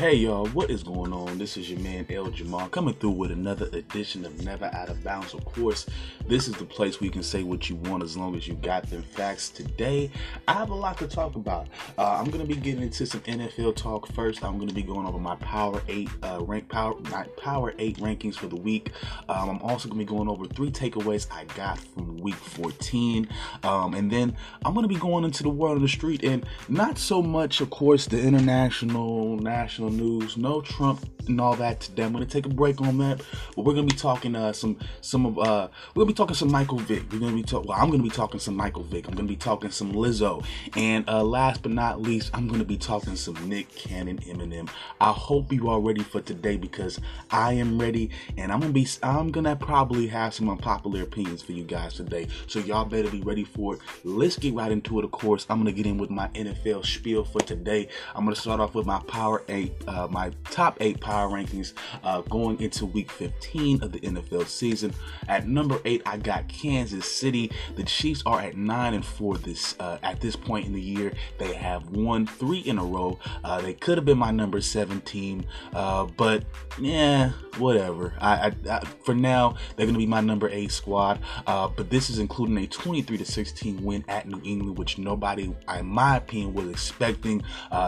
Hey y'all, what is going on? This is your man El Jamal coming through with another edition of Never Out of Bounds. Of course, this is the place where you can say what you want as long as you got them facts. Today, I have a lot to talk about. Uh, I'm gonna be getting into some NFL talk first. I'm gonna be going over my Power Eight uh, rank Power my Power Eight rankings for the week. Um, I'm also gonna be going over three takeaways I got from Week 14, um, and then I'm gonna be going into the world of the street and not so much, of course, the international, national news. No Trump and all that today. I'm gonna take a break on that, but we're gonna be talking uh, some some of uh, we're gonna be talking some Michael Vick. We're gonna be talking. Well, I'm gonna be talking some Michael Vick. I'm gonna be talking some Lizzo, and uh, last but not least, I'm gonna be talking some Nick Cannon, Eminem. I hope you are ready for today because I am ready, and I'm gonna be. I'm gonna probably have some unpopular opinions for you guys today, so y'all better be ready for it. Let's get right into it. Of course, I'm gonna get in with my NFL spiel for today. I'm gonna start off with my Power Eight, uh, my top eight power rankings uh, going into Week 15 of the NFL season. At number eight, I got Kansas City. The Chiefs are at nine and four this uh, at this point in the year. They have won three in a row. Uh, they could have been my number seven team, uh, but yeah, whatever. I, I, I, for now they're going to be my number eight squad. Uh, but this is including a 23 to 16 win at New England, which nobody, in my opinion, was expecting.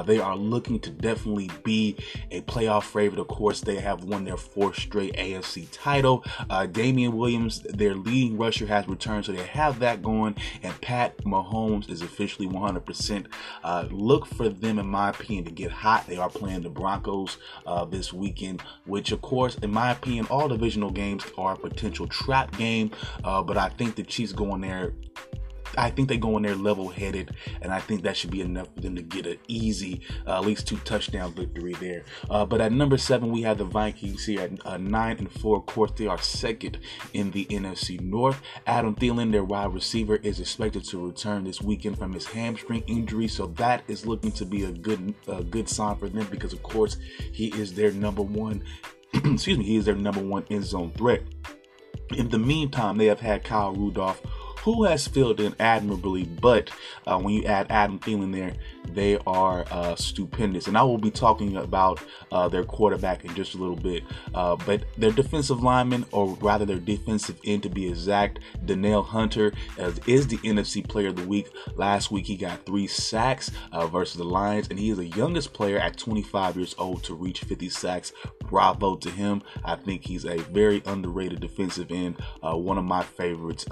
they are looking to definitely be a playoff favorite. Of course, they have won their fourth straight AFC title. Uh, Damien Williams, their leading rusher, has returned, so they have that going. And Pat Mahomes is officially 100%. Uh, look for them, in my opinion, to get hot. They are playing the Broncos uh, this weekend, which, of course, in my opinion, all divisional games are a potential trap game. Uh, but I think the Chiefs going there I think they go in there level headed, and I think that should be enough for them to get an easy, uh, at least two touchdown victory there. Uh, but at number seven, we have the Vikings here at uh, nine and four. Of course, they are second in the NFC North. Adam Thielen, their wide receiver, is expected to return this weekend from his hamstring injury, so that is looking to be a good, a good sign for them because, of course, he is their number one. excuse me, he is their number one end zone threat. In the meantime, they have had Kyle Rudolph who has filled in admirably. But uh, when you add Adam Thielen there, they are uh, stupendous. And I will be talking about uh, their quarterback in just a little bit. Uh, but their defensive lineman, or rather their defensive end to be exact, Danielle Hunter uh, is the NFC Player of the Week. Last week he got three sacks uh, versus the Lions, and he is the youngest player at 25 years old to reach 50 sacks. Bravo to him. I think he's a very underrated defensive end. one of my favorites.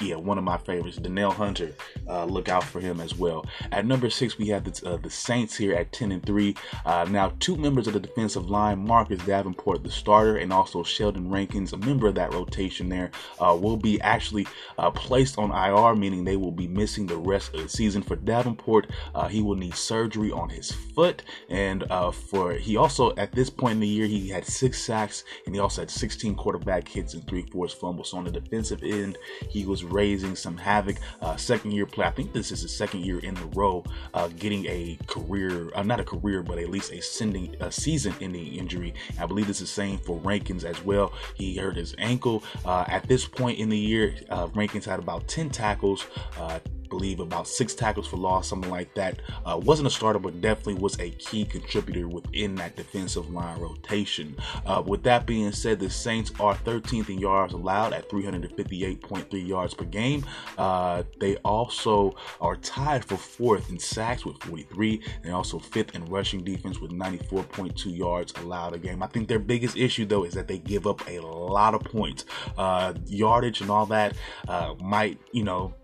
yeah, one of my favorites, Danielle Hunter. look out for him as well. At number six, we have the, uh, the Saints here at 10 and 3. Uh, now, two members of the defensive line, Marcus Davenport, the starter, and also Sheldon Rankins, a member of that rotation there, uh, will be actually uh, placed on IR, meaning they will be missing the rest of the season. For Davenport, uh, he will need surgery on his foot, and uh, for he also at this point in the year he had six sacks and he also had 16 quarterback hits and three forced fumbles. So on the defensive end, he was raising some havoc. second year play, I think this is his second year in a row uh, getting a career, uh, not a career, but at least a sending a season-ending injury. I believe this is the same for Rankins as well. He hurt his ankle uh, at this point in the year. Uh, Rankins had about 10 tackles, uh, believe about six tackles for loss, something like that. Uh, wasn't a starter, but definitely was a key contributor within that defensive line rotation. Uh, with that being said, the Saints are 13th in yards allowed at 358.3 yards per game. Uh, they also are tied for fourth in sacks with 43, and also fifth in rushing defense with 94.2 yards allowed a game. I think their biggest issue though is that they give up a lot of points, uh, yardage and all that uh, might you know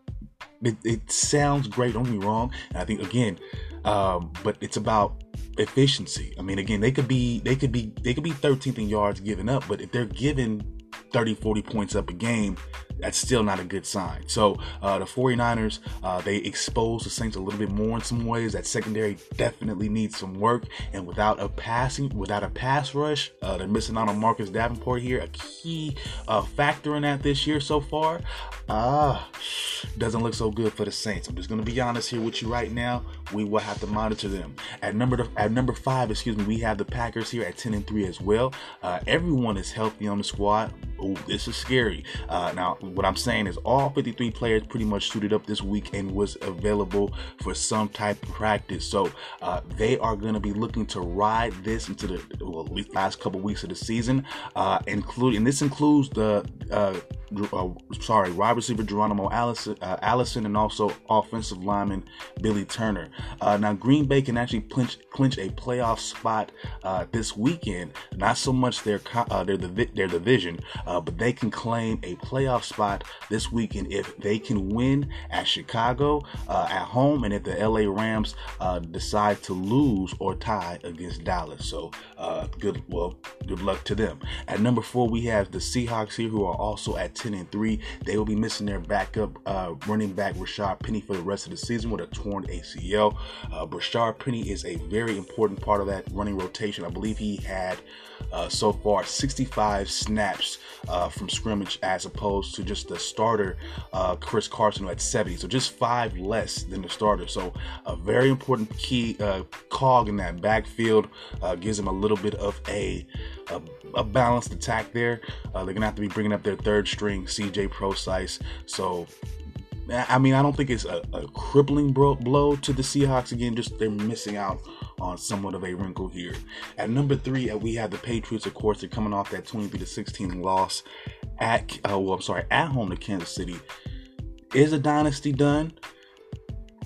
it, it sounds great, don't be wrong. And I think again, um, but it's about efficiency. I mean, again, they could be they could be they could be 13th in yards given up, but if they're giving 30, 40 points up a game, that's still not a good sign. So uh, the 49ers, uh, they expose the Saints a little bit more in some ways. That secondary definitely needs some work. And without a passing, without a pass rush, uh, they're missing out on Marcus Davenport here, a key uh, factor in that this year so far. Ah, doesn't look so good for the Saints. I'm just gonna be honest here with you right now. We will have to monitor them. At number at number five, excuse me, we have the Packers here at 10 and 3 as well. Uh, everyone is healthy on the squad. Oh, this is scary. Uh, now what I'm saying is all 53 players pretty much suited up this week and was available for some type of practice. So uh, they are going to be looking to ride this into the well, last couple weeks of the season, uh, including and this includes the uh, uh, sorry, wide receiver Geronimo Allison, uh, Allison, and also offensive lineman Billy Turner. Uh, now, Green Bay can actually clinch, clinch a playoff spot uh, this weekend. Not so much their uh, their their division, uh, but they can claim a playoff spot this weekend if they can win at Chicago at home, and if the LA Rams decide to lose or tie against Dallas. So, good well, good luck to them. At number four, we have the Seahawks here, who are also at 10 and 3. They will be missing their backup uh, running back Rashaad Penny for the rest of the season with a torn ACL. Uh, Rashaad Penny is a very important part of that running rotation. I believe he had uh, so far 65 snaps uh, from scrimmage as opposed to just the starter uh, Chris Carson who had 70. So just five less than the starter. So a very important key uh, cog in that backfield uh, gives him a little bit of a, a, a balanced attack there. Uh, they're gonna have to be bringing up their third string CJ Prosise. So I mean, I don't think it's a, a crippling blow to the Seahawks. Again, just they're missing out on somewhat of a wrinkle here. At number three, uh, we have the Patriots. Of course, they're coming off that 23 to 16 loss at uh, well, I'm sorry, at home to Kansas City. Is a dynasty done?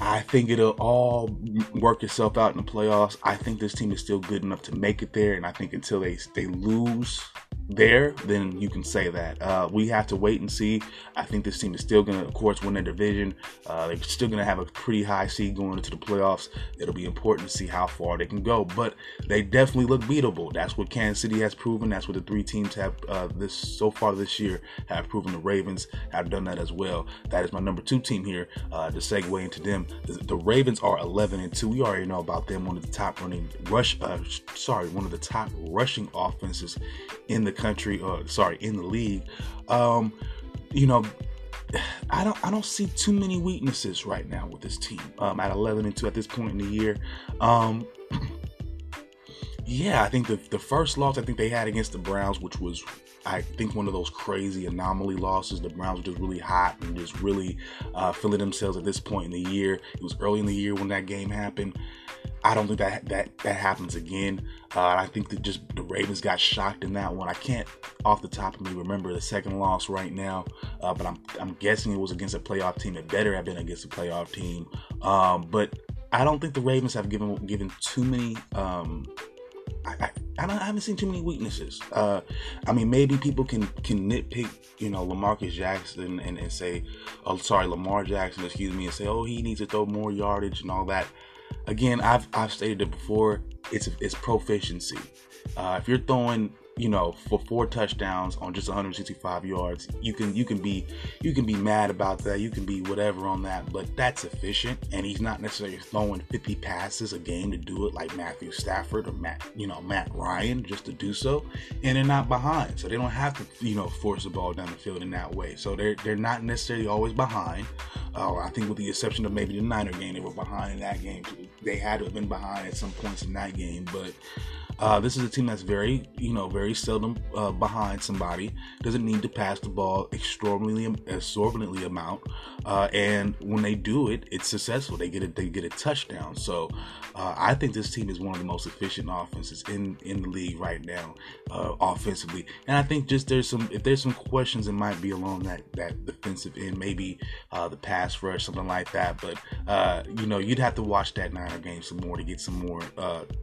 I think it'll all work itself out in the playoffs. I think this team is still good enough to make it there, and I think until they they lose there, then you can say that. Uh, we have to wait and see. I think this team is still going to, of course, win their division. Uh, they're still going to have a pretty high seed going into the playoffs. It'll be important to see how far they can go, but they definitely look beatable. That's what Kansas City has proven. That's what the three teams have uh, this so far this year have proven. The Ravens have done that as well. That is my number two team here. Uh, to segue into them, the, the, Ravens are 11 and two. We already know about them. One of the top running rush, uh, sorry, one of the top rushing offenses in the country, or sorry, in the league. Um, you know, I don't I don't see too many weaknesses right now with this team. Um, at 11 and 2 at this point in the year. Um, yeah, I think the the first loss I think they had against the Browns, which was I think one of those crazy anomaly losses. The Browns were just really hot and just really uh, feeling themselves at this point in the year. It was early in the year when that game happened. I don't think that that that happens again. Uh, I think that just the Ravens got shocked in that one. I can't, off the top of me, remember the second loss right now, uh, but I'm I'm guessing it was against a playoff team. It better have been against a playoff team. Um, but I don't think the Ravens have given given too many. Um, I, I, I, I, haven't seen too many weaknesses. Uh, I mean, maybe people can can nitpick, you know, Lamarcus Jackson and, and say, oh, sorry, Lamar Jackson, excuse me, and say, oh, he needs to throw more yardage and all that again, I've I've stated it before. It's it's proficiency. Uh, if you're throwing you know, for four touchdowns on just 165 yards, you can you can be you can be mad about that. You can be whatever on that, but that's efficient. And he's not necessarily throwing 50 passes a game to do it like Matthew Stafford or Matt, you know, Matt Ryan just to do so. And they're not behind, so they don't have to you know force the ball down the field in that way. So they're they're not necessarily always behind. Uh, I think with the exception of maybe the Niner game, they were behind in that game. They had to have been behind at some points in that game, but uh, this is a team that's very, you know, very seldom uh, behind somebody. Doesn't need to pass the ball extraordinarily, exorbitantly amount, uh, and when they do it, it's successful. They get it, they get a touchdown. So uh, I think this team is one of the most efficient offenses in in the league right now, uh, offensively. And I think just there's some if there's some questions, it might be along that that defensive end, maybe uh, the pass rush, something like that. But you know, you'd have to watch that Niner game some more to get some more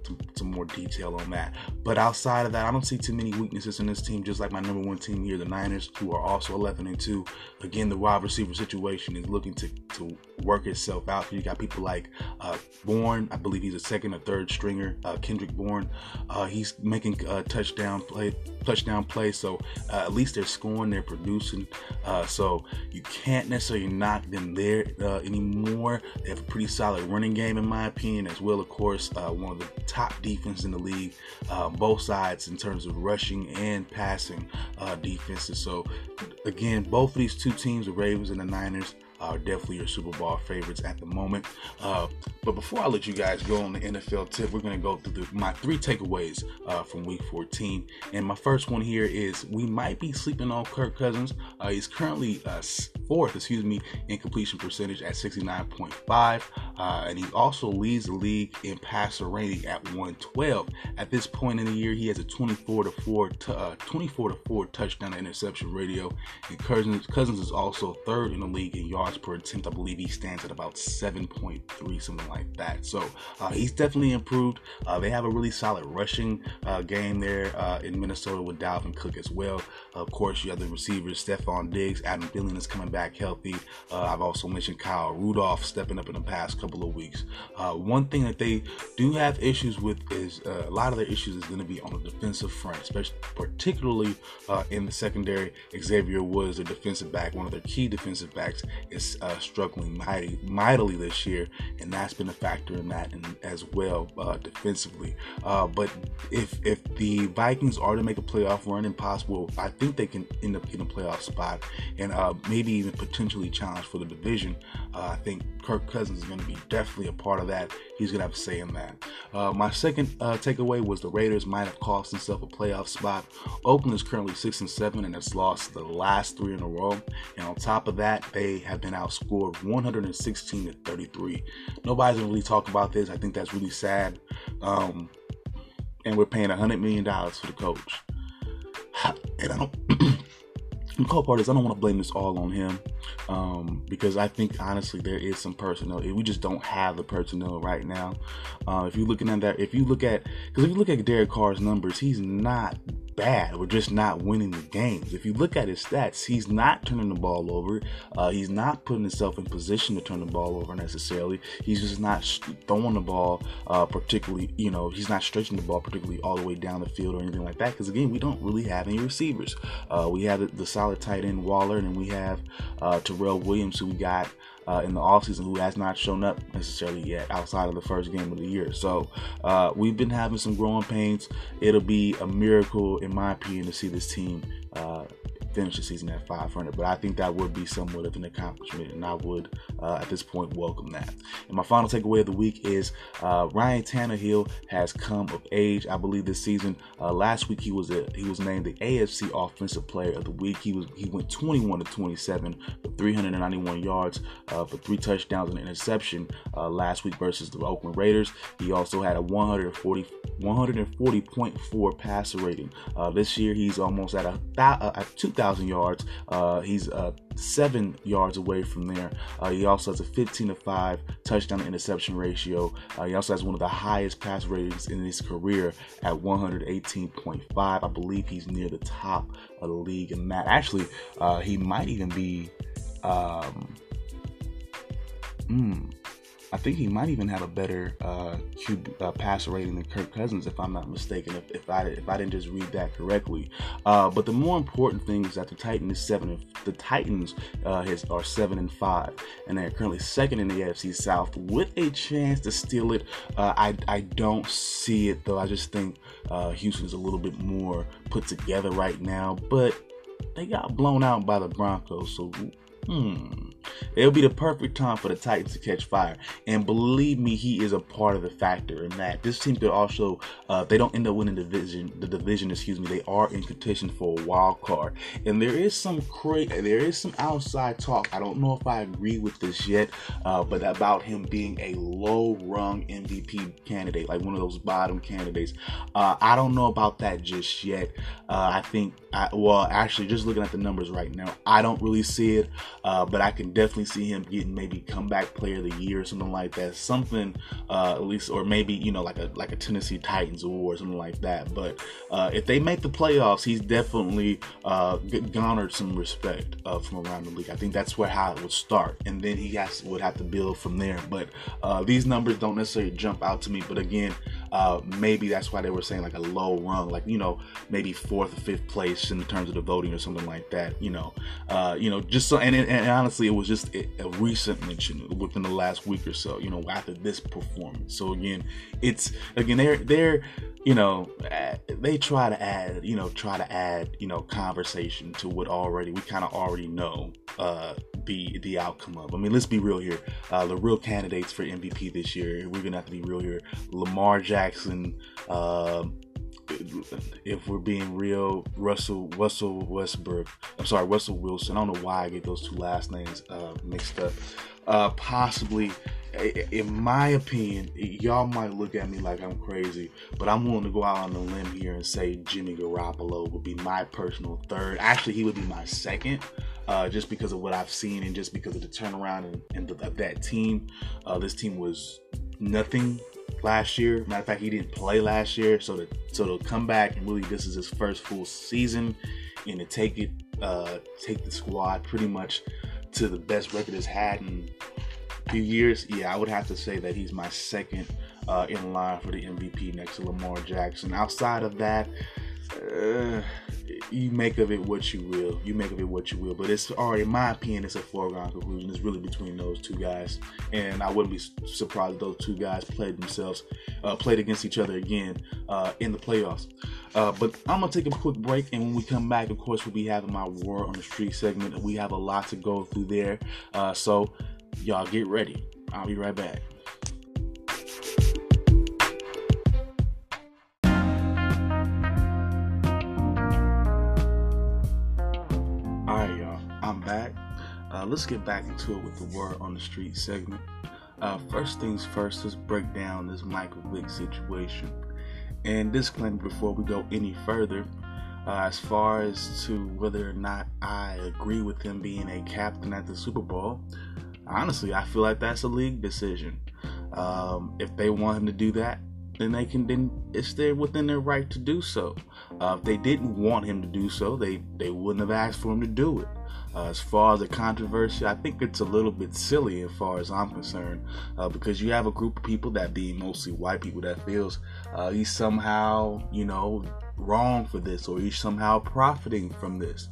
some, some more detail on on that. But outside of that, I don't see too many weaknesses in this team. Just like my number one team here, the Niners, who are also 11 and 2. Again, the wide receiver situation is looking to, to work itself out. You got people like uh, Bourne, I believe he's a second or third stringer. Uh, Kendrick Bourne, uh, he's making a touchdown play, touchdown play. So uh, at least they're scoring, they're producing. Uh, so you can't necessarily knock them there uh, anymore. They have a pretty solid running game, in my opinion, as well. Of course, one of the top defense in the league uh, both sides in terms of rushing and passing uh, defenses. So, again, both of these two teams, the Ravens and the Niners, are definitely your Super Bowl favorites at the moment. Uh, but before I let you guys go on the NFL tip, we're going to go through the, my three takeaways uh, from Week 14. And my first one here is we might be sleeping on Kirk Cousins. Uh, he's currently uh, fourth, excuse me, in completion percentage at 69.5, uh, and he also leads the league in passer rating at 112. At this point in the year, he has a 24 to 4, t- uh, 24 to 4 touchdown to interception ratio, and Cousins, Cousins is also third in the league in yards per attempt. I believe he stands at about 7.3, something like that. So uh, he's definitely improved. Uh, they have a really solid rushing uh, game there uh, in Minnesota with Dalvin Cook as well. Of course, you have the receivers Stefon Diggs, Adam Thielen is coming back healthy. Uh, I've also mentioned Kyle Rudolph stepping up in the past couple of weeks. Uh, one thing that they do have issues with is a lot of their issues is going to be on the defensive front, especially particularly in the secondary. Xavier Woods, their defensive back, one of their key defensive backs, is uh, struggling mighty, mightily this year, and that's been a factor in that as well uh, defensively. but if if the Vikings are to make a playoff run impossible, I think they can end up getting a playoff spot and maybe even potentially challenge for the division. Uh, I think Kirk Cousins is going to be definitely a part of that. He's going to have a say in that. Uh, my second uh, takeaway was the Raiders might have cost themselves a playoff spot. Oakland is currently six and seven and has lost the last three in a row. And on top of that, they have been outscored 116 to 33. Nobody's really talking about this. I think that's really sad. Um, and we're paying $100 million for the coach. And I don't. the cool part is I don't want to blame this all on him um, because I think honestly there is some personnel. We just don't have the personnel right now. Uh, if you're looking at that, if you look at because if you look at Derek Carr's numbers, he's not bad. We're just not winning the games. If you look at his stats, he's not turning the ball over. Uh, he's not putting himself in position to turn the ball over necessarily. He's just not throwing the ball uh, particularly. You know, he's not stretching the ball particularly all the way down the field or anything like that. Because again, we don't really have any receivers. Uh, we have the, the, solid tight end Waller, and we have uh, Tyrell Williams, who we got uh, in the offseason who has not shown up necessarily yet outside of the first game of the year. So uh, we've been having some growing pains. It'll be a miracle, in my opinion, to see this team uh, finish the season at 500. But I think that would be somewhat of an accomplishment, and I would, uh, at this point, welcome that. And my final takeaway of the week is uh, Ryan Tannehill has come of age. I believe this season. Uh, last week he was a, he was named the AFC Offensive Player of the Week. He was he went 21 to 27 for 391 yards, uh, for three touchdowns and an interception uh, last week versus the Oakland Raiders. He also had a 140 140.4 passer rating. Uh, this year he's almost at a, a 2,000 2,000 yards. Uh, he's uh, seven yards away from there. Uh, he also has a 15 to 5 touchdown to interception ratio. Uh, he also has one of the highest pass ratings in his career at 118.5. I believe he's near the top of the league in that. Actually, uh, he might even be. Um, mm, I think he might even have a better uh, QB, uh, rating than Kirk Cousins, if I'm not mistaken. If, if I if I didn't just read that correctly, uh, but the more important thing is that the Titans is seven. The Titans uh, are seven and five, and they're currently second in the AFC South with a chance to steal it. Uh, I I don't see it though. I just think uh, Houston is a little bit more put together right now, but they got blown out by the Broncos, so hmm It'll be the perfect time for the Titans to catch fire. And believe me, he is a part of the factor in that. This team could also, uh, they don't end up winning the division, the division, excuse me, they are in contention for a wild card. And there is some cra- there is some outside talk. I don't know if I agree with this yet, uh, but about him being a low rung MVP candidate, like one of those bottom candidates. Uh, I don't know about that just yet. Uh, I think, I, well, actually, just looking at the numbers right now, I don't really see it, uh, but I can definitely see him getting maybe comeback player of the year or something like that. Something uh, at least, or maybe you know like a like a Tennessee Titans award or something like that. But uh, if they make the playoffs, he's definitely uh, garnered some respect uh, from around the league. I think that's where how it would start, and then he has would have to build from there. But uh, these numbers don't necessarily jump out to me. But again, uh, maybe that's why they were saying like a low rung, like you know maybe fourth or fifth place in terms of the voting or something like that. You know, uh, you know, just so and, and honestly, it was just a, a recent mention within the last week or so. You know, after this performance. So again, it's again they're they're you know they try to add you know try to add you know conversation to what already we kind of already know uh be the outcome of. I mean, let's be real here. Uh, the real candidates for MVP this year, we're gonna have to be real here. Lamar Jackson. Uh, if we're being real, Russell Russell Westbrook. I'm sorry, Russell Wilson. I don't know why I get those two last names uh, mixed up. Uh, possibly, in my opinion, y'all might look at me like I'm crazy, but I'm willing to go out on a limb here and say Jimmy Garoppolo would be my personal third. Actually, he would be my second. Uh, just because of what I've seen and just because of the turnaround and, and the, of that team. Uh, this team was nothing last year. Matter of fact, he didn't play last year, so to so to come back and really this is his first full season, and to take it, uh, take the squad pretty much to the best record it's had in a few years. Yeah, I would have to say that he's my second uh, in line for the MVP next to Lamar Jackson. Outside of that. Uh, you make of it what you will. You make of it what you will. But it's already, in my opinion, it's a foregone conclusion. It's really between those two guys, and I wouldn't be surprised if those two guys played themselves, uh, played against each other again uh, in the playoffs. Uh, but I'm gonna take a quick break, and when we come back, of course, we'll be having my Word on the Street segment, and we have a lot to go through there. Uh, so, y'all get ready. I'll be right back. Uh, let's get back into it with the word on the street segment. Uh, first things first, let's break down this Michael Vick situation. And disclaimer before we go any further, uh, as far as to whether or not I agree with him being a captain at the Super Bowl, honestly, I feel like that's a league decision. Um, if they want him to do that, then they can then it's there within their right to do so. Uh, if they didn't want him to do so, they they wouldn't have asked for him to do it. Uh, as far as the controversy, I think it's a little bit silly as far as I'm concerned, uh, because you have a group of people that being mostly white people that feels uh, he's somehow, you know, wrong for this or he's somehow profiting from this.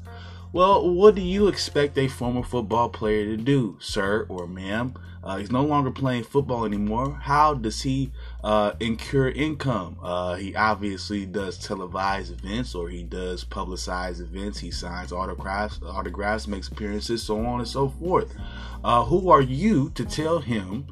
Well, what do you expect a former football player to do, sir or ma'am? Uh, he's no longer playing football anymore. How does he uh, incur income? Uh, he obviously does televised events or he does publicized events. He signs autographs, autographs, makes appearances, so on and so forth. Uh, who are you to tell him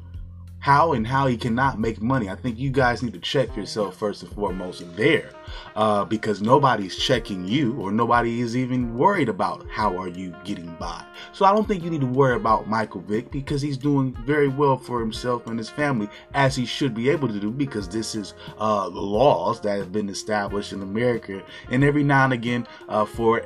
how and how he cannot make money. I think you guys need to check yourself first and foremost there, uh, because nobody's checking you or nobody is even worried about how are you getting by. So I don't think you need to worry about Michael Vick because he's doing very well for himself and his family as he should be able to do because this is uh, the laws that have been established in America. And every now and again, uh, for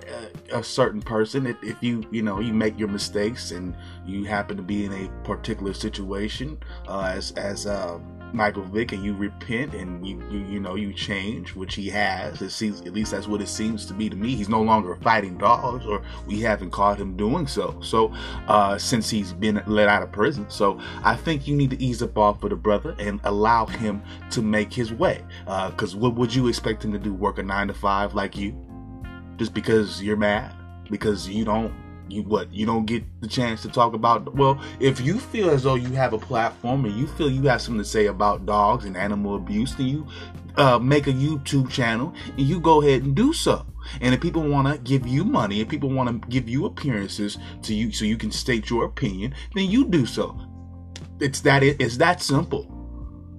a, a, certain person, if, if you you know you make your mistakes and you happen to be in a particular situation. Uh, as as uh, Michael Vick and you repent and you, you you know you change, which he has. It seems at least that's what it seems to be to me. He's no longer fighting dogs, or we haven't caught him doing so. So uh, since he's been let out of prison, so I think you need to ease up off of the brother and allow him to make his way. Because uh, what would you expect him to do? Work a nine to five like you, just because you're mad? Because you don't you what you don't get the chance to talk about well if you feel as though you have a platform and you feel you have something to say about dogs and animal abuse then you uh, make a youtube channel and you go ahead and do so. And if people want to give you money if people want to give you appearances to you so you can state your opinion then you do so. It's that it's that simple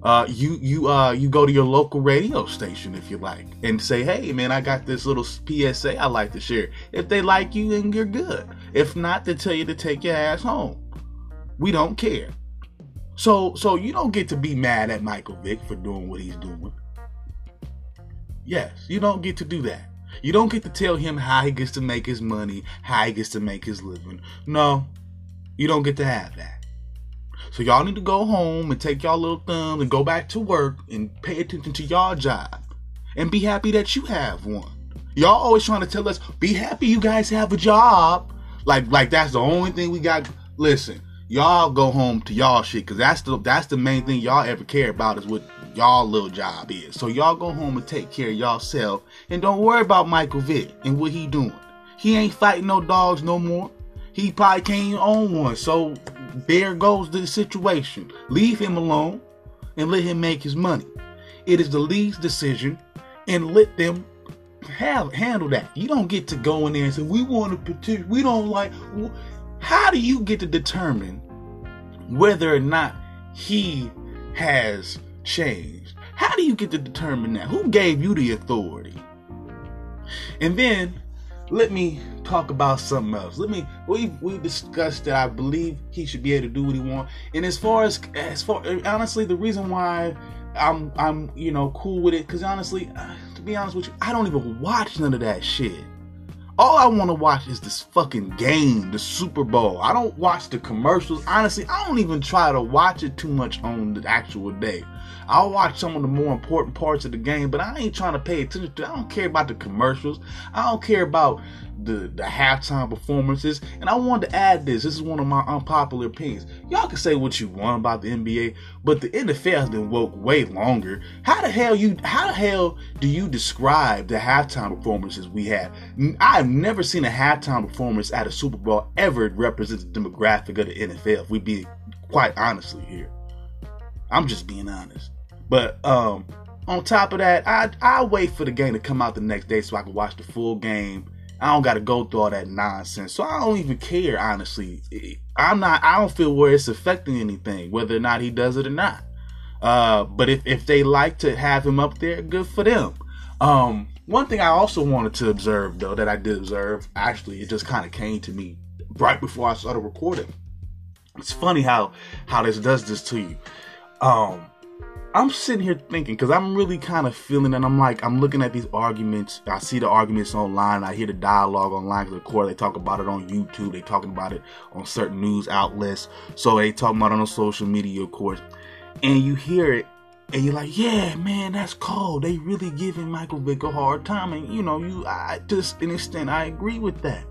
uh, you you uh you go to your local radio station if you like and say hey man i got this little psa i like to share. If they like you then you're good. If not they tell you to take your ass home. We don't care. So so you don't get to be mad at michael vick for doing what he's doing. Yes you don't get to do that. You don't get to tell him how he gets to make his money how he gets to make his living. No you don't get to have that so y'all need to go home and take y'all little thumbs and go back to work and pay attention to y'all job and be happy that you have one. Y'all always trying to tell us, be happy you guys have a job. Like like that's the only thing we got. Listen, y'all go home to y'all shit because that's the that's the main thing y'all ever care about is what y'all little job is. So y'all go home and take care of y'allself and don't worry about Michael Vick and what he doing. He ain't fighting no dogs no more. He probably can't own one. So there goes the situation. Leave him alone and let him make his money. It is the league's decision and let them have handle that. You don't get to go in there and say we want to petition. We don't like. how do you get to determine whether or not he has changed? How do you get to determine that? Who gave you the authority? And then let me talk about something else. Let me we we discussed that I believe he should be able to do what he wants. And as far as as far honestly, the reason why I'm I'm you know cool with it because honestly, uh, to be honest with you, I don't even watch none of that shit. All I want to watch is this fucking game, the Super Bowl. I don't watch the commercials. Honestly, I don't even try to watch it too much on the actual day. I'll watch some of the more important parts of the game, but I ain't trying to pay attention to. I don't care about the commercials. I don't care about the the halftime performances. And I wanted to add this. This is one of my unpopular opinions. Y'all can say what you want about the NBA, but the NFL has been woke way longer. How the hell you? How the hell do you describe the halftime performances we had? I've never seen a halftime performance at a Super Bowl ever represent the demographic of the NFL. If we be quite honestly here, I'm just being honest. But um, on top of that, I I wait for the game to come out the next day so I can watch the full game. I don't got to go through all that nonsense, so I don't even care. Honestly, I'm not. I don't feel where it's affecting anything, whether or not he does it or not. Uh, but if if they like to have him up there, good for them. Um, one thing I also wanted to observe, though, that I did observe, actually, it just kind of came to me right before I started recording. It's funny how how this does this to you. Um, I'm sitting here thinking because I'm really kind of feeling and I'm like I'm looking at these arguments. I see the arguments online. I hear the dialogue online. Because of course they talk about it on YouTube. They talking about it on certain news outlets. So they talking about it on social media, of course. And you hear it, and you're like, yeah, man, that's cold. They really giving Michael Vick a hard time, and you know, you I just an extent I agree with that.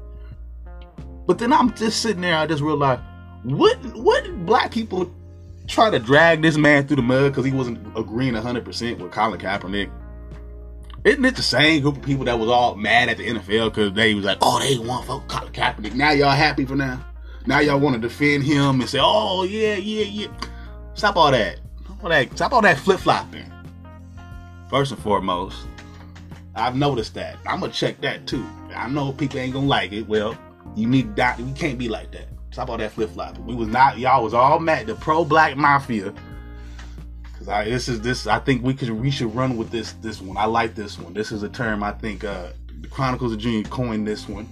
But then I'm just sitting there. I just realized what what black people try to drag this man through the mud because he wasn't agreeing 100% with Colin Kaepernick. Isn't it the same group of people that was all mad at the NFL because they was like, oh, they want for Colin Kaepernick. Now y'all happy for now? Now y'all want to defend him and say, oh, yeah, yeah, yeah. Stop all that. Stop all that, stop all that flip flopping. First and foremost, I've noticed that. I'm going to check that too. I know people ain't going to like it. Well, you need that. You can't be like that. Stop all that flip flopping. We was not y'all was all mad the pro black mafia. Cause I this is this I think we could we should run with this this one. I like this one. This is a term I think uh the Chronicles of Junior coined this one.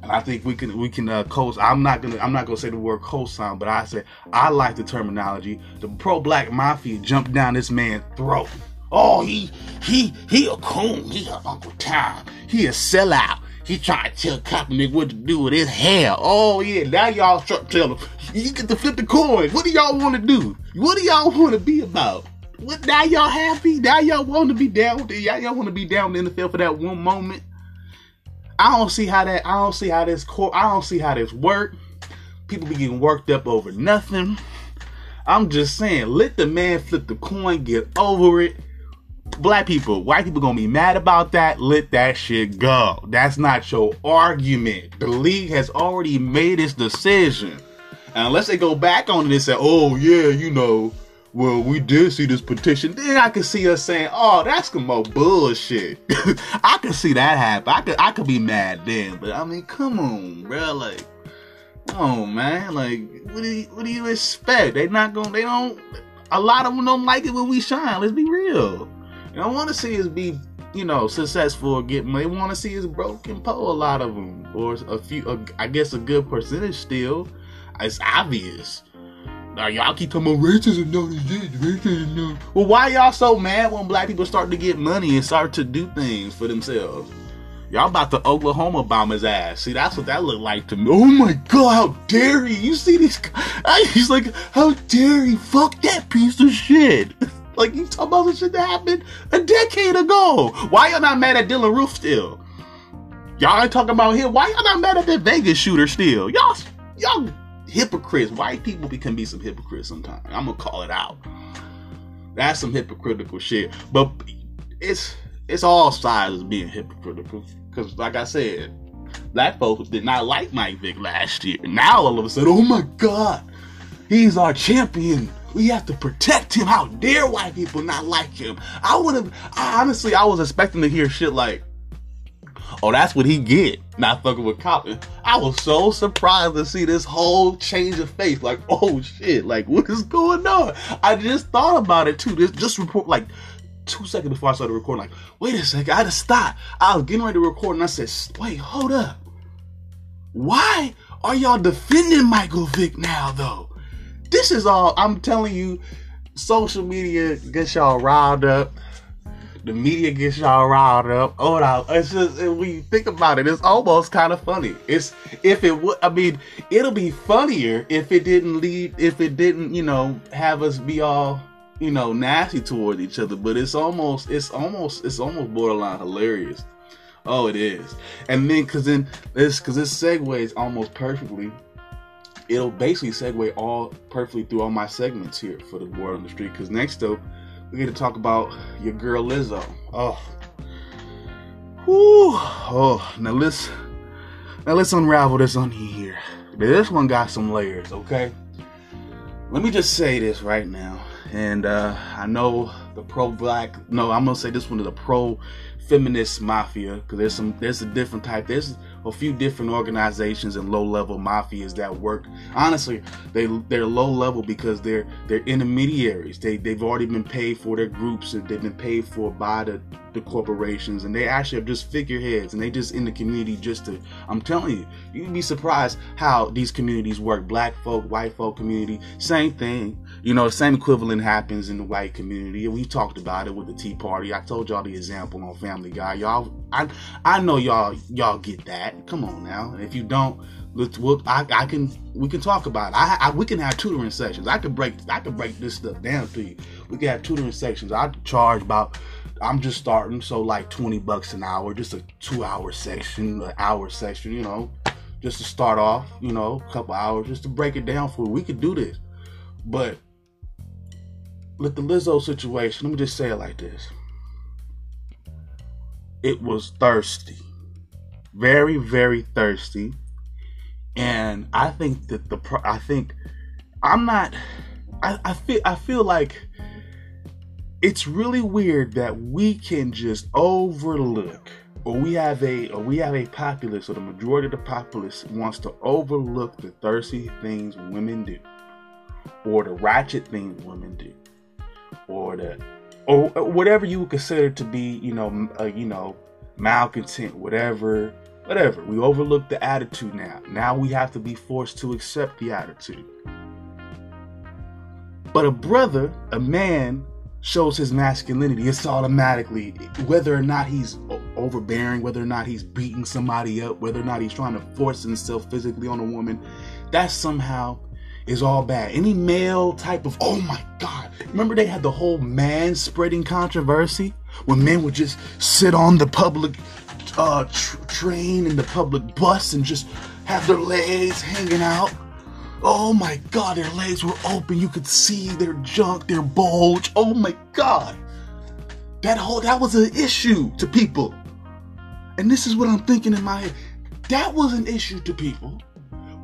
And I think we can we can uh co I'm not gonna I'm not gonna say the word co-sign, but I say I like the terminology. The pro black mafia jumped down this man's throat. Oh, he he he a coon. He a Uncle Tom. He a sellout. He trying to tell Kaepernick what to do with his hair. Oh yeah, now y'all tell him you get to flip the coin. What do y'all want to do? What do y'all want to be about? What now y'all happy? Now y'all want to be down with it? Y'all, y'all want to be down in the NFL for that one moment? I don't see how that. I don't see how this. court I don't see how this work. People be getting worked up over nothing. I'm just saying, let the man flip the coin, get over it black people, white people gonna be mad about that. Let that shit go. That's not your argument. The league has already made its decision. And unless they go back on it and say, oh, yeah, you know, well, we did see this petition, then I could see us saying, oh, that's some more bullshit. I could see that happen. I could I could be mad then. But I mean, come on, bro. Like, oh man. Like, what do you, what do you expect? They not gonna, they don't, a lot of them don't like it when we shine. Let's be real. They don't want to see us be, you know, successful or get money. They want to see us broken pole, a lot of them. Or a few, I guess a good percentage still. It's obvious. Now, y'all keep talking about racism, no, racism, no. Well, why y'all so mad when black people start to get money and start to do things for themselves? Y'all about to Oklahoma bomb his ass. See, that's what that looked like to me. Oh my god, how dare he? You see this? He's like, how dare he? Fuck that piece of shit. Like you talking about the shit that happened a decade ago. Why y'all not mad at Dylann Roof still? Y'all ain't talking about him. Why y'all not mad at that Vegas shooter still? Y'all, y'all hypocrites. White people can be some hypocrites sometimes. I'm gonna call it out. That's some hypocritical shit. But it's it's all sides being hypocritical. Because like I said, black folks did not like Mike Vick last year. Now all of a sudden, oh my god, he's our champion. We have to protect him. How dare white people not like him? I would have honestly, I was expecting to hear shit like, "Oh, that's what he get." Not fucking with. I I was so surprised to see this whole change of face. Like, oh shit, like what is going on? I just thought about it too. This just report like two seconds before I started recording, like, wait a second, I had to stop. I was getting ready to record and I said, wait, hold up. Why are y'all defending Michael Vick now though? This is all I'm telling you, social media gets y'all riled up the media gets y'all riled up. Oh no, it's just when you think about it, it's almost kind of funny. It's if it would, I mean, it'll be funnier if it didn't lead, if it didn't, you know, have us be all, you know, nasty toward each other. But it's almost, it's almost, it's almost borderline hilarious. Oh, it is. And then, cause then this, cause this segues almost perfectly. It'll basically segue all perfectly through all my segments here for the word on the street. Cause next up we get to talk about your girl Lizzo. Oh, Whew. oh. Now let's now let's unravel this on here. This one got some layers, okay? Let me just say this right now, and uh, I know the pro-black. No, I'm gonna say this one is a pro-feminist mafia because there's some there's a different type. There's a few different organizations and low-level mafias that work. Honestly, they they're low level because they're they're intermediaries. They they've already been paid for their groups and they've been paid for by the the corporations and they actually are just figureheads and they just in the community just to I'm telling you, you'd be surprised how these communities work. Black folk, white folk community, same thing. You know, the same equivalent happens in the white community. We talked about it with the Tea Party. I told y'all the example on Family Guy. Y'all, I, I know y'all, y'all get that. Come on now. If you don't, let's, we'll, I, I can, we can talk about it. I, I, we can have tutoring sessions. I could break, I could break this stuff down to you. We can have tutoring sessions. I charge about, I'm just starting, so like 20 bucks an hour, just a two hour section, an hour section, you know, just to start off, you know, a couple hours, just to break it down for. We could do this, but with the Lizzo situation, let me just say it like this. It was thirsty. Very, very thirsty. And I think that the I think I'm not I, I feel I feel like it's really weird that we can just overlook or we have a or we have a populace or the majority of the populace wants to overlook the thirsty things women do or the ratchet things women do or the or whatever you would consider to be, you know, uh, you know, malcontent, whatever, whatever. We overlook the attitude now. Now we have to be forced to accept the attitude. But a brother, a man, shows his masculinity. It's automatically whether or not he's overbearing, whether or not he's beating somebody up, whether or not he's trying to force himself physically on a woman. That somehow is all bad. Any male type of, oh my God. Remember they had the whole man spreading controversy? When men would just sit on the public uh, tr- train and the public bus and just have their legs hanging out. Oh my God, their legs were open. You could see their junk, their bulge. Oh my God. That whole, that was an issue to people. And this is what I'm thinking in my head. That was an issue to people.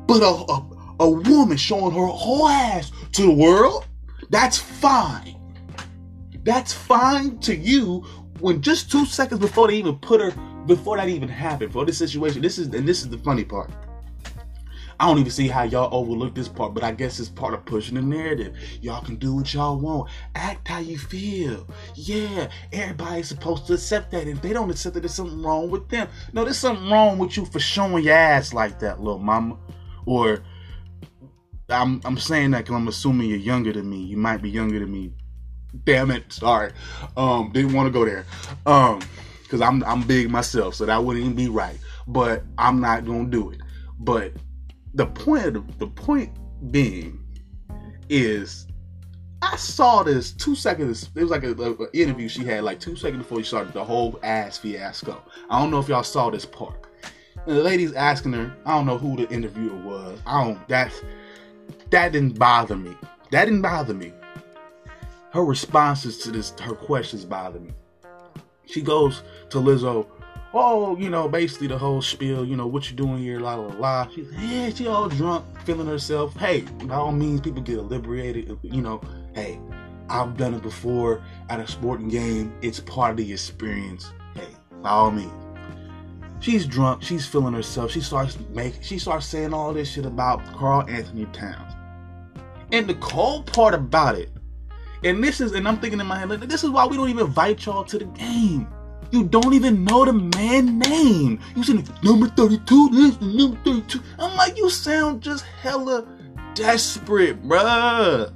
But a, a a woman showing her whole ass to the world, that's fine. That's fine to you when just two seconds before they even put her, before that even happened, for this situation. This is and this is the funny part. I don't even see how y'all overlook this part, but I guess it's part of pushing the narrative. Y'all can do what y'all want. Act how you feel. Yeah, everybody's supposed to accept that. If they don't accept it, there's something wrong with them. No, there's something wrong with you for showing your ass like that, little mama. Or I'm I'm saying that because I'm assuming you're younger than me. You might be younger than me. Damn it, sorry. Um, didn't want to go there. Um, because I'm I'm big myself, so that wouldn't even be right. But I'm not gonna do it. But the point the, the point being is I saw this two seconds. It was like an interview she had like two seconds before she started the whole ass fiasco. I don't know if y'all saw this part. And the lady's asking her. I don't know who the interviewer was. I don't. That's that didn't bother me. That didn't bother me. Her responses to this, her questions bother me. She goes to Lizzo, oh, you know, basically the whole spiel, you know, what you doing here, la la la. She's yeah, she all drunk, feeling herself. Hey, by all means, people get liberated. You know, hey, I've done it before at a sporting game. It's part of the experience. Hey, by all means. She's drunk. She's feeling herself. She starts making. She starts saying all this shit about Karl-Anthony Towns. And the cold part about it, and this is, and I'm thinking in my head, this is why we don't even invite y'all to the game. You don't even know the man name. You said number 32, this number 32. I'm like, you sound just hella desperate, bruh.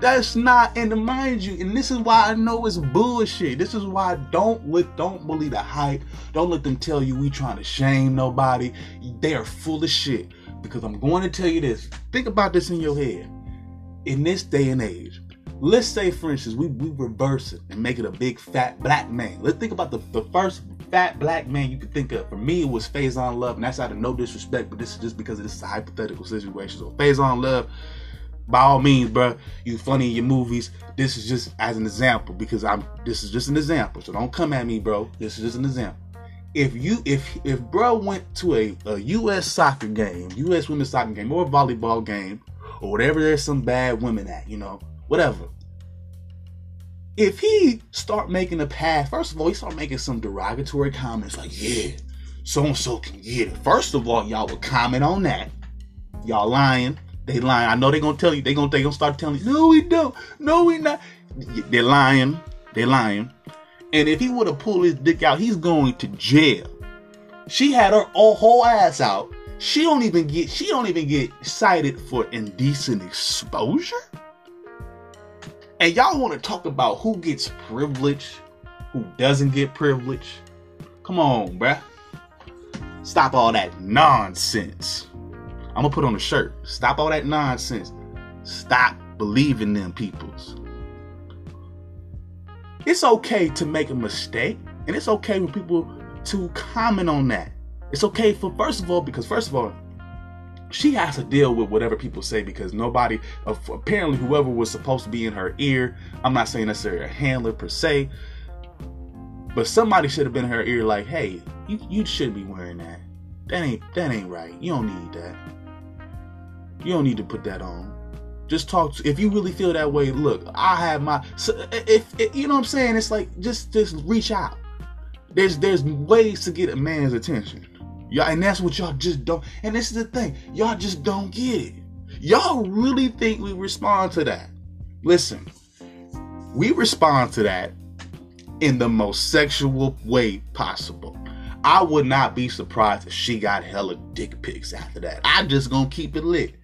That's not, and mind you, and this is why I know it's bullshit. This is why don't let, don't believe the hype. Don't let them tell you we trying to shame nobody. They are full of shit. Because I'm going to tell you this. Think about this in your head. In this day and age, let's say, for instance, we, we reverse it and make it a big fat black man. Let's think about the, the first fat black man you could think of. For me, it was Faizon Love, and that's out of no disrespect, but this is just because this is a hypothetical situation. So Faizon Love by all means, bro, you funny in your movies. This is just as an example because I'm. This is just an example. So don't come at me, bro. This is just an example. If you, if if bro went to a, a U.S. soccer game, U.S. women's soccer game, or a volleyball game, or whatever, there's some bad women at, you know, whatever. If he start making a pass, first of all, he start making some derogatory comments like, yeah, so and so can get it. First of all, y'all would comment on that. Y'all lying they lying. I know they gonna tell you. They gonna they gonna start telling you. No, we don't. No, we not. They're lying. They're lying. And if he would have pulled his dick out, he's going to jail. She had her whole ass out. She don't even get. She don't even get cited for indecent exposure. And y'all want to talk about who gets privilege, who doesn't get privilege? Come on, bruh. Stop all that nonsense. I'm gonna put on a shirt. Stop all that nonsense. Stop believing them peoples. It's okay to make a mistake, and it's okay for people to comment on that. It's okay for first of all, because first of all, she has to deal with whatever people say because nobody, apparently, whoever was supposed to be in her ear, I'm not saying necessarily a handler per se, but somebody should have been in her ear like, hey, you, you should be wearing that. That ain't that ain't right. You don't need that. You don't need to put that on. Just talk. To, if you really feel that way, look, I have my. So if, if you know what I'm saying, it's like just just reach out. There's there's ways to get a man's attention. Y'all, and that's what y'all just don't. And this is the thing, y'all just don't get it. Y'all really think we respond to that? Listen, we respond to that in the most sexual way possible. I would not be surprised if she got hella dick pics after that. I'm just gonna keep it lit.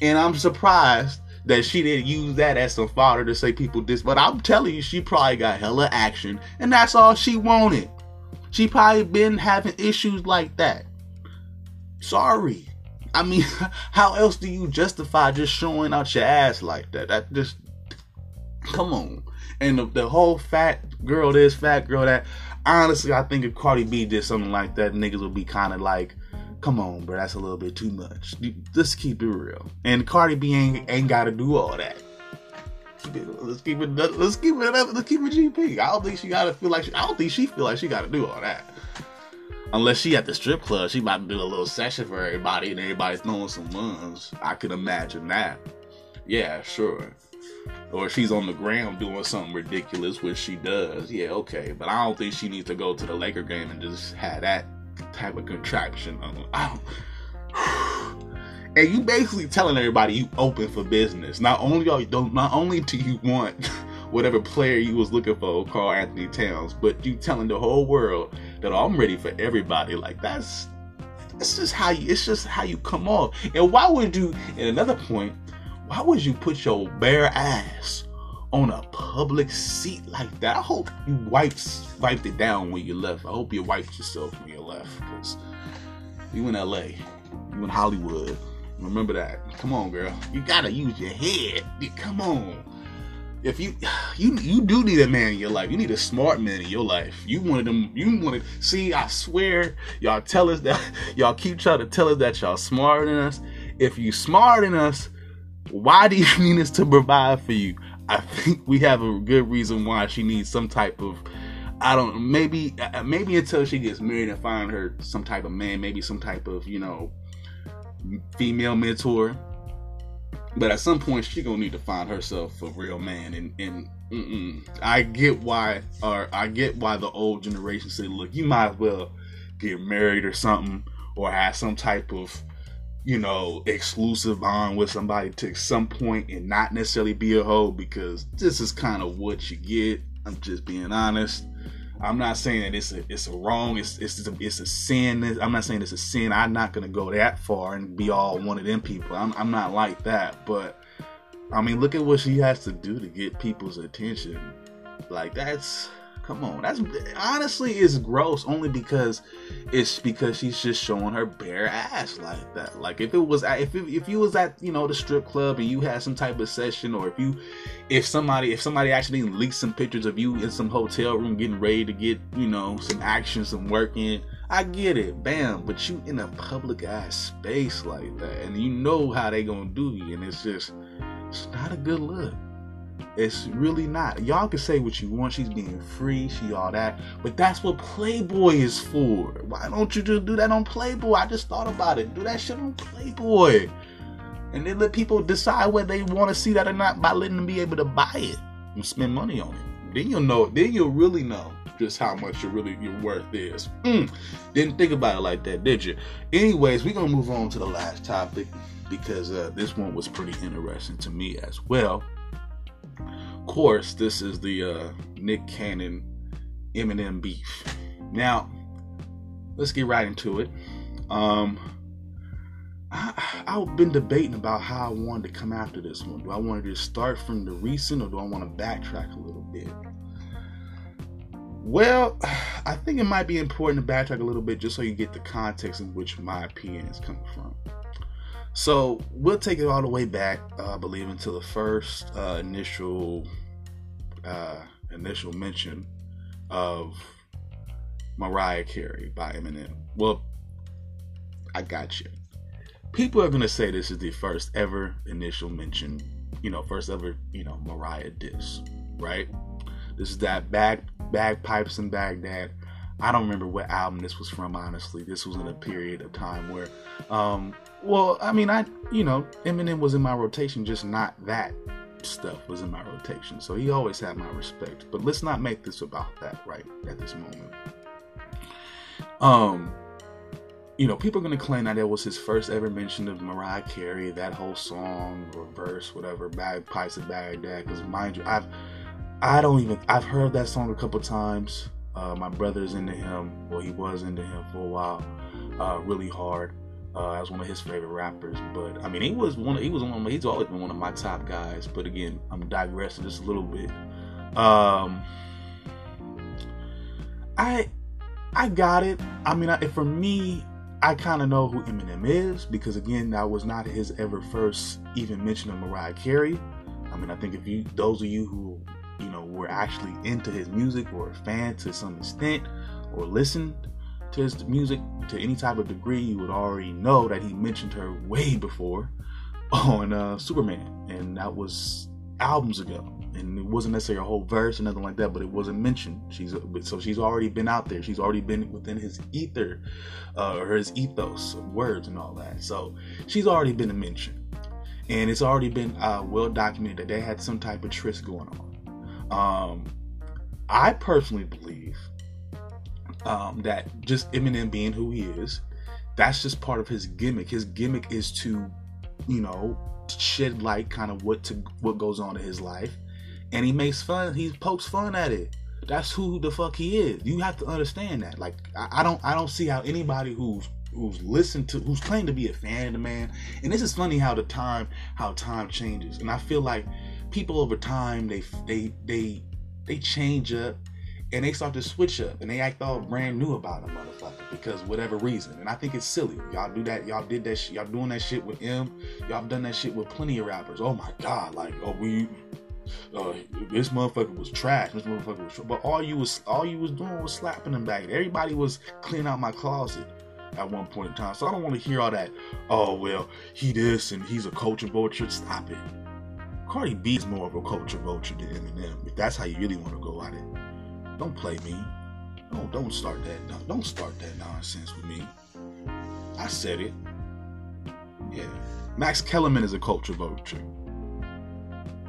And I'm surprised that she didn't use that as some fodder to say people this. But I'm telling you, she probably got hella action, and that's all she wanted. She probably been having issues like that. Sorry. I mean, how else do you justify just showing out your ass like that? That just come on. And the, the whole fat girl this, fat girl that. Honestly, I think if Cardi B did something like that, niggas would be kind of like, come on, bro, that's a little bit too much. Let's keep it real. And Cardi B ain't ain't got to do all that. Let's keep it. Let's keep it. Let's keep it GP. I don't think she got to feel like. She, I don't think she feel like she got to do all that. Unless she at the strip club, she about to do a little session for everybody, and everybody's throwing some ones. I could imagine that. Yeah, sure. Or she's on the ground doing something ridiculous, which she does. Yeah, okay. But I don't think she needs to go to the Laker game and just have that type of contraction. and you basically telling everybody you open for business. Not only are you don't not only do you want whatever player you was looking for, Karl-Anthony Towns, but you telling the whole world that oh, I'm ready for everybody. Like that's that's just how you it's just how you come off. And why would you in another point, why would you put your bare ass on a public seat like that. I hope you wiped wiped it down when you left. I hope you wiped yourself when you left because you in LA, you in Hollywood. Remember that. Come on, girl. You gotta use your head. Come on. If you you you do need a man in your life. You need a smart man in your life. You wanted them. You wanted. See, I swear, y'all tell us that y'all keep trying to tell us that y'all smarter than us. If you smarter than us, why do you need us to provide for you? I think we have a good reason why she needs some type of I don't maybe uh, maybe until she gets married and find her some type of man, maybe some type of you know female mentor. But at some point, she gonna need to find herself a real man, and and mm-mm. I get why, or I get why the old generation say, look, you might as well get married or something, or have some type of you know, exclusive bond with somebody to some point and not necessarily be a hoe because this is kind of what you get. I'm just being honest. I'm not saying that it's a it's a wrong. It's it's a, it's a sin. I'm not saying it's a sin. I'm not gonna go that far and be all one of them people. I'm I'm not like that. But I mean, look at what she has to do to get people's attention. Like that's Come on, that's honestly is gross only because it's because she's just showing her bare ass like that. Like if it was if it, if you was at you know the strip club and you had some type of session, or if you if somebody if somebody actually leaked some pictures of you in some hotel room getting ready to get you know some action, some work in, I get it, bam. But you in a public ass space like that, and you know how they gonna do you, and it's just it's not a good look. It's really not. Y'all can say what you want. She's being free. She all that. But that's what Playboy is for. Why don't you just do that on Playboy? I just thought about it. Do that shit on Playboy. And then let people decide whether they want to see that or not by letting them be able to buy it and spend money on it. Then you'll know. Then you'll really know just how much your really your worth is. Mm, didn't think about it like that, did you? Anyways, we're gonna move on to the last topic because uh, this one was pretty interesting to me as well course, this is the uh, Nick Cannon Eminem beef. Now, let's get right into it. Um, I, have been debating about how I wanted to come after this one. Do I want to just start from the recent or do I want to backtrack a little bit? Well, I think it might be important to backtrack a little bit just so you get the context in which my opinion is coming from. So we'll take it all the way back, uh, I believe, until the first uh, initial uh, initial mention of Mariah Carey by Eminem. Well, I got you. People are gonna say this is the first ever initial mention, you know, first ever, you know, Mariah diss, right? This is that bag bagpipes in Baghdad. I don't remember what album this was from, honestly. This was in a period of time where um, well, I mean, I you know, Eminem was in my rotation, just not that stuff was in my rotation. So he always had my respect. But let's not make this about that right at this moment. Um, you know, people are gonna claim that it was his first ever mention of Mariah Carey, that whole song or verse, whatever, Bagpipes of Baghdad. Because mind you, I've I don't even I've heard that song a couple times. Uh, my brother's into him, well, he was into him for a while, uh, really hard uh, as one of his favorite rappers. But I mean, he was one. Of, he was one. Of my, he's always been one of my top guys. But again, I'm digressing just a little bit. Um, I I got it. I mean, I, for me, I kind of know who Eminem is because again, that was not his ever first even mention of Mariah Carey. I mean, I think if you those of you who you know were actually into his music or a fan to some extent or listened to his music to any type of degree, you would already know that he mentioned her way before on uh, Superman, and that was albums ago. And it wasn't necessarily a whole verse or nothing like that, but it wasn't mentioned. She's so she's already been out there. She's already been within his ether, uh, or his ethos words and all that. So she's already been a mention, and it's already been uh, well documented that they had some type of tryst going on. Um, I personally believe um, that just Eminem being who he is, that's just part of his gimmick. His gimmick is to, you know, shed light kind of what to what goes on in his life, and he makes fun. He pokes fun at it. That's who the fuck he is. You have to understand that. Like I, I don't I don't see how anybody who's who's listened to who's claimed to be a fan of the man. And this is funny how the time how time changes. And I feel like people over time they they they they change up and they start to switch up and they act all brand new about a motherfucker because whatever reason. And I think it's silly. Y'all do that. Y'all did that. Sh- y'all doing that shit with M. Y'all done that shit with plenty of rappers. Oh my god, like oh we. Uh, this motherfucker was trash. This motherfucker was, trash. but all you was all you was doing was slapping them back. Everybody was cleaning out my closet at one point in time. So I don't want to hear all that. Oh well, he this and he's a culture vulture. Stop it. Cardi B is more of a culture vulture than Eminem. If that's how you really want to go at it. Don't play me. Don't don't start that. Don't start that nonsense with me. I said it. Yeah. Macklemore is a culture vulture.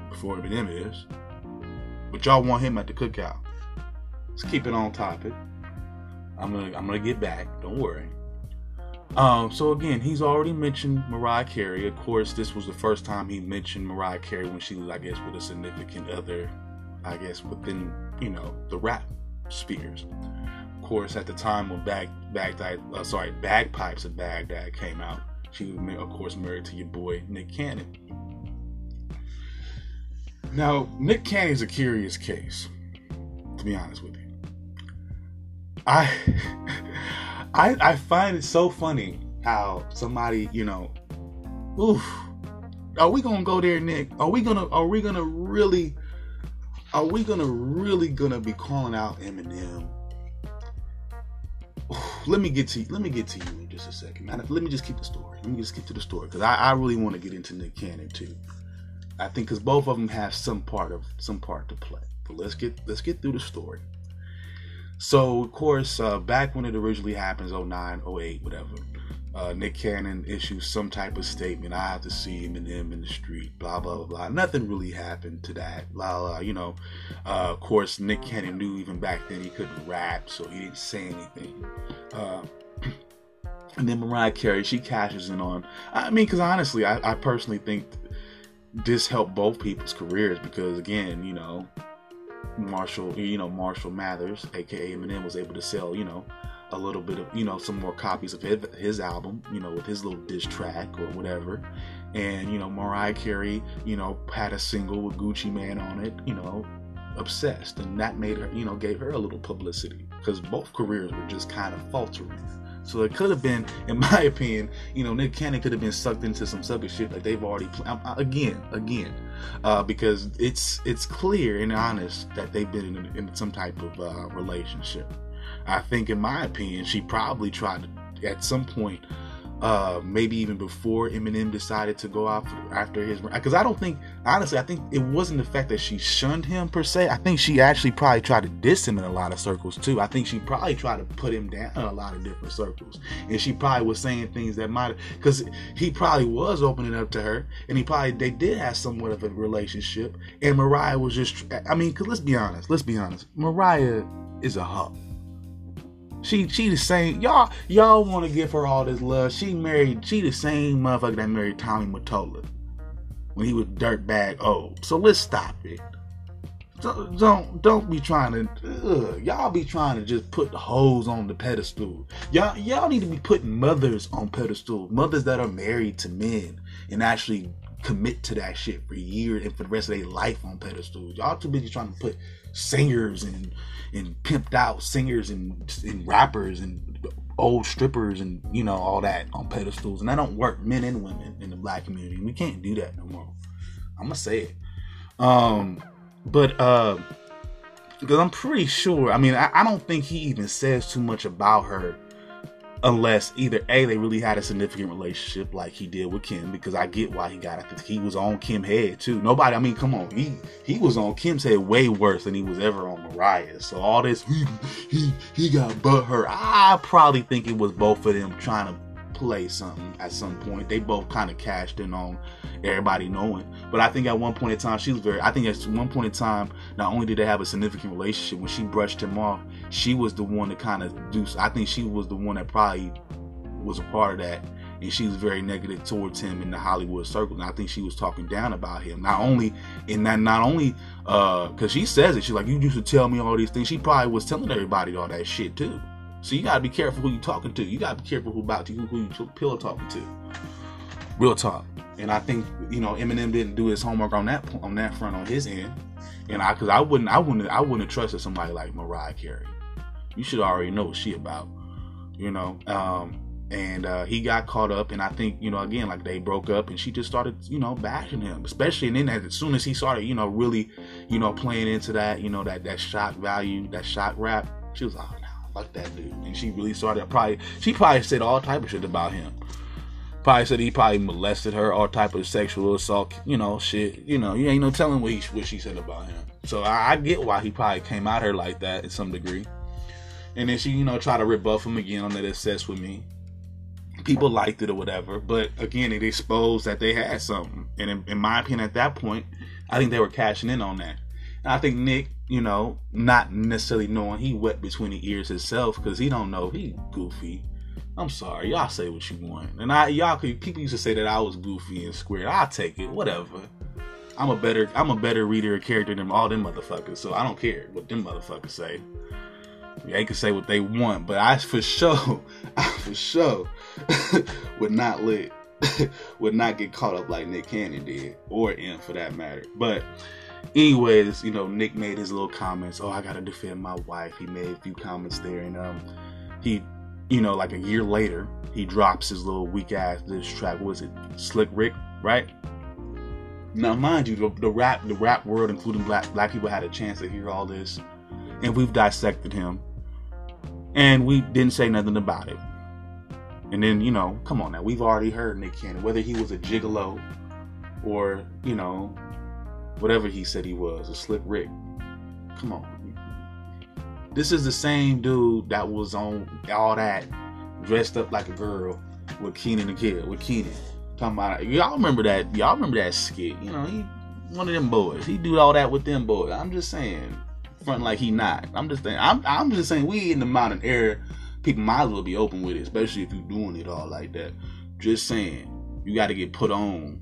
Before Eminem is. But y'all want him at the cookout. Let's keep it on topic. I'm gonna I'm gonna get back. Don't worry. Um, so again, he's already mentioned Mariah Carey. Of course, this was the first time he mentioned Mariah Carey when she was, I guess, with a significant other, I guess, within you know the rap spheres. Of course, at the time when Bag Baghdad, uh, sorry, Bagpipes of Baghdad came out, she was of course married to your boy Nick Cannon. Now, Nick Cannon is a curious case, to be honest with you. I I I find it so funny how somebody, you know, oof, are we gonna go there, Nick? Are we gonna are we gonna really are we gonna really gonna be calling out Eminem? Let me get to let me get to you in just a second. man. Let me just keep the story. Let me just get to the story because I, I really want to get into Nick Cannon too. I think because both of them have some part of some part to play. But let's get let's get through the story. So of course, uh, back when it originally happens, 09, 08, whatever, uh, Nick Cannon issues some type of statement. I have to see Eminem in the street. Blah blah blah. blah. Nothing really happened to that. Blah blah. You know, uh, of course, Nick Cannon knew even back then he couldn't rap, so he didn't say anything. Uh, and then Mariah Carey, she cashes in on. I mean, because honestly, I, I personally think this helped both people's careers because again, you know, Marshall, you know, Marshall Mathers, aka Eminem, was able to sell, you know, a little bit of, you know, some more copies of his, his album, you know, with his little diss track or whatever. And, you know, Mariah Carey, you know, had a single with Gucci Mane on it, you know, obsessed. And that made her, you know, gave her a little publicity because both careers were just kind of faltering. So it could have been, in my opinion, you know, Nick Cannon could have been sucked into some sucker shit like they've already played. Again, again, uh, because it's it's clear and honest that they've been in, in some type of uh, relationship. I think, in my opinion, she probably tried to, at some point, uh, maybe even before Eminem decided to go off after his because I don't think honestly I think it wasn't the fact that she shunned him per se. I think she actually probably tried to diss him in a lot of circles too. I think she probably tried to put him down in a lot of different circles. And she probably was saying things that might because he probably was opening up to her and he probably they did have somewhat of a relationship. And Mariah was just I mean because let's be honest let's be honest. Mariah is a hub she she the same. Y'all y'all want to give her all this love. She married. She the same motherfucker that married Tommy Mottola when he was dirtbag old. So let's stop it. Don't don't, be trying to. Ugh, y'all be trying to just put the hoes on the pedestal. Y'all y'all need to be putting mothers on pedestal. Mothers that are married to men and actually commit to that shit for years and for the rest of their life on pedestals. Y'all too busy trying to put singers and and pimped out singers and, and rappers and old strippers and you know all that on pedestals. And that don't work men and women in the black community. We can't do that no more. I'm gonna say it. Um but uh because i'm pretty sure i mean I, I don't think he even says too much about her unless either a they really had a significant relationship like he did with Kim because I get why he got it he was on Kim head too. Nobody I mean come on he he was on Kim's head way worse than he was ever on Mariah so all this he he, he got but her I probably think it was both of them trying to play something at some point they both kind of cashed in on everybody knowing. But I think at one point in time, she was very. I think at one point in time, not only did they have a significant relationship, when she brushed him off, she was the one to kind of do. I think she was the one that probably was a part of that, and she was very negative towards him in the Hollywood circle. And I think she was talking down about him, not only in that, not only because uh, she says it. She's like, "You used to tell me all these things." She probably was telling everybody all that shit too. So you gotta be careful who you talking to. You gotta be careful who about you, who you pillow talking to. Real talk. And I think you know Eminem didn't do his homework on that on that front on his end. And I, cause I wouldn't, I wouldn't, I wouldn't have trusted somebody like Mariah Carey. You should already know what she about, you know. Um, and uh, he got caught up, and I think you know again like they broke up, and she just started you know bashing him, especially and then as soon as he started you know really you know playing into that you know that that shock value, that shock rap, she was like, oh fuck that dude, and she really started probably she probably said all type of shit about him probably said he probably molested her, all type of sexual assault, you know, shit. You know, you ain't no telling what he what she said about him. So I, I get why he probably came at her like that in some degree. And then she, you know, tried to rebuff him again on that obsessed with me. People liked it or whatever, but again, it exposed that they had something. And in, in my opinion, at that point, I think they were cashing in on that. And I think Nick, you know, not necessarily knowing he wet between the ears himself because he don't know he goofy. I'm sorry, y'all say what you want, and I y'all could people used to say that I was goofy and square. I'll take it, whatever. I'm a better I'm a better reader of character than all them motherfuckers, so I don't care what them motherfuckers say. They can say what they want, but I for sure, I for sure would not let would not get caught up like Nick Cannon did, or M for that matter. But anyways, you know, Nick made his little comments. Oh, I gotta defend my wife. He made a few comments there, and um, he, you know, like a year later, he drops his little weak ass this track. What was it Slick Rick, right? Now, mind you, the, the rap, the rap world, including black black people, had a chance to hear all this, and we've dissected him, and we didn't say nothing about it. And then, you know, come on now, we've already heard Nick Cannon, whether he was a gigolo or, you know, whatever he said he was, a slick Rick. Come on. This is the same dude that was on all that dressed up like a girl with Kenan the Kid, with Kenan. Talking about y'all remember that y'all remember that skit. You know, he one of them boys. He do all that with them boys. I'm just saying, front like he not. I'm just saying I'm I'm just saying we in the modern era, people might as well be open with it, especially if you're doing it all like that. Just saying, you gotta get put on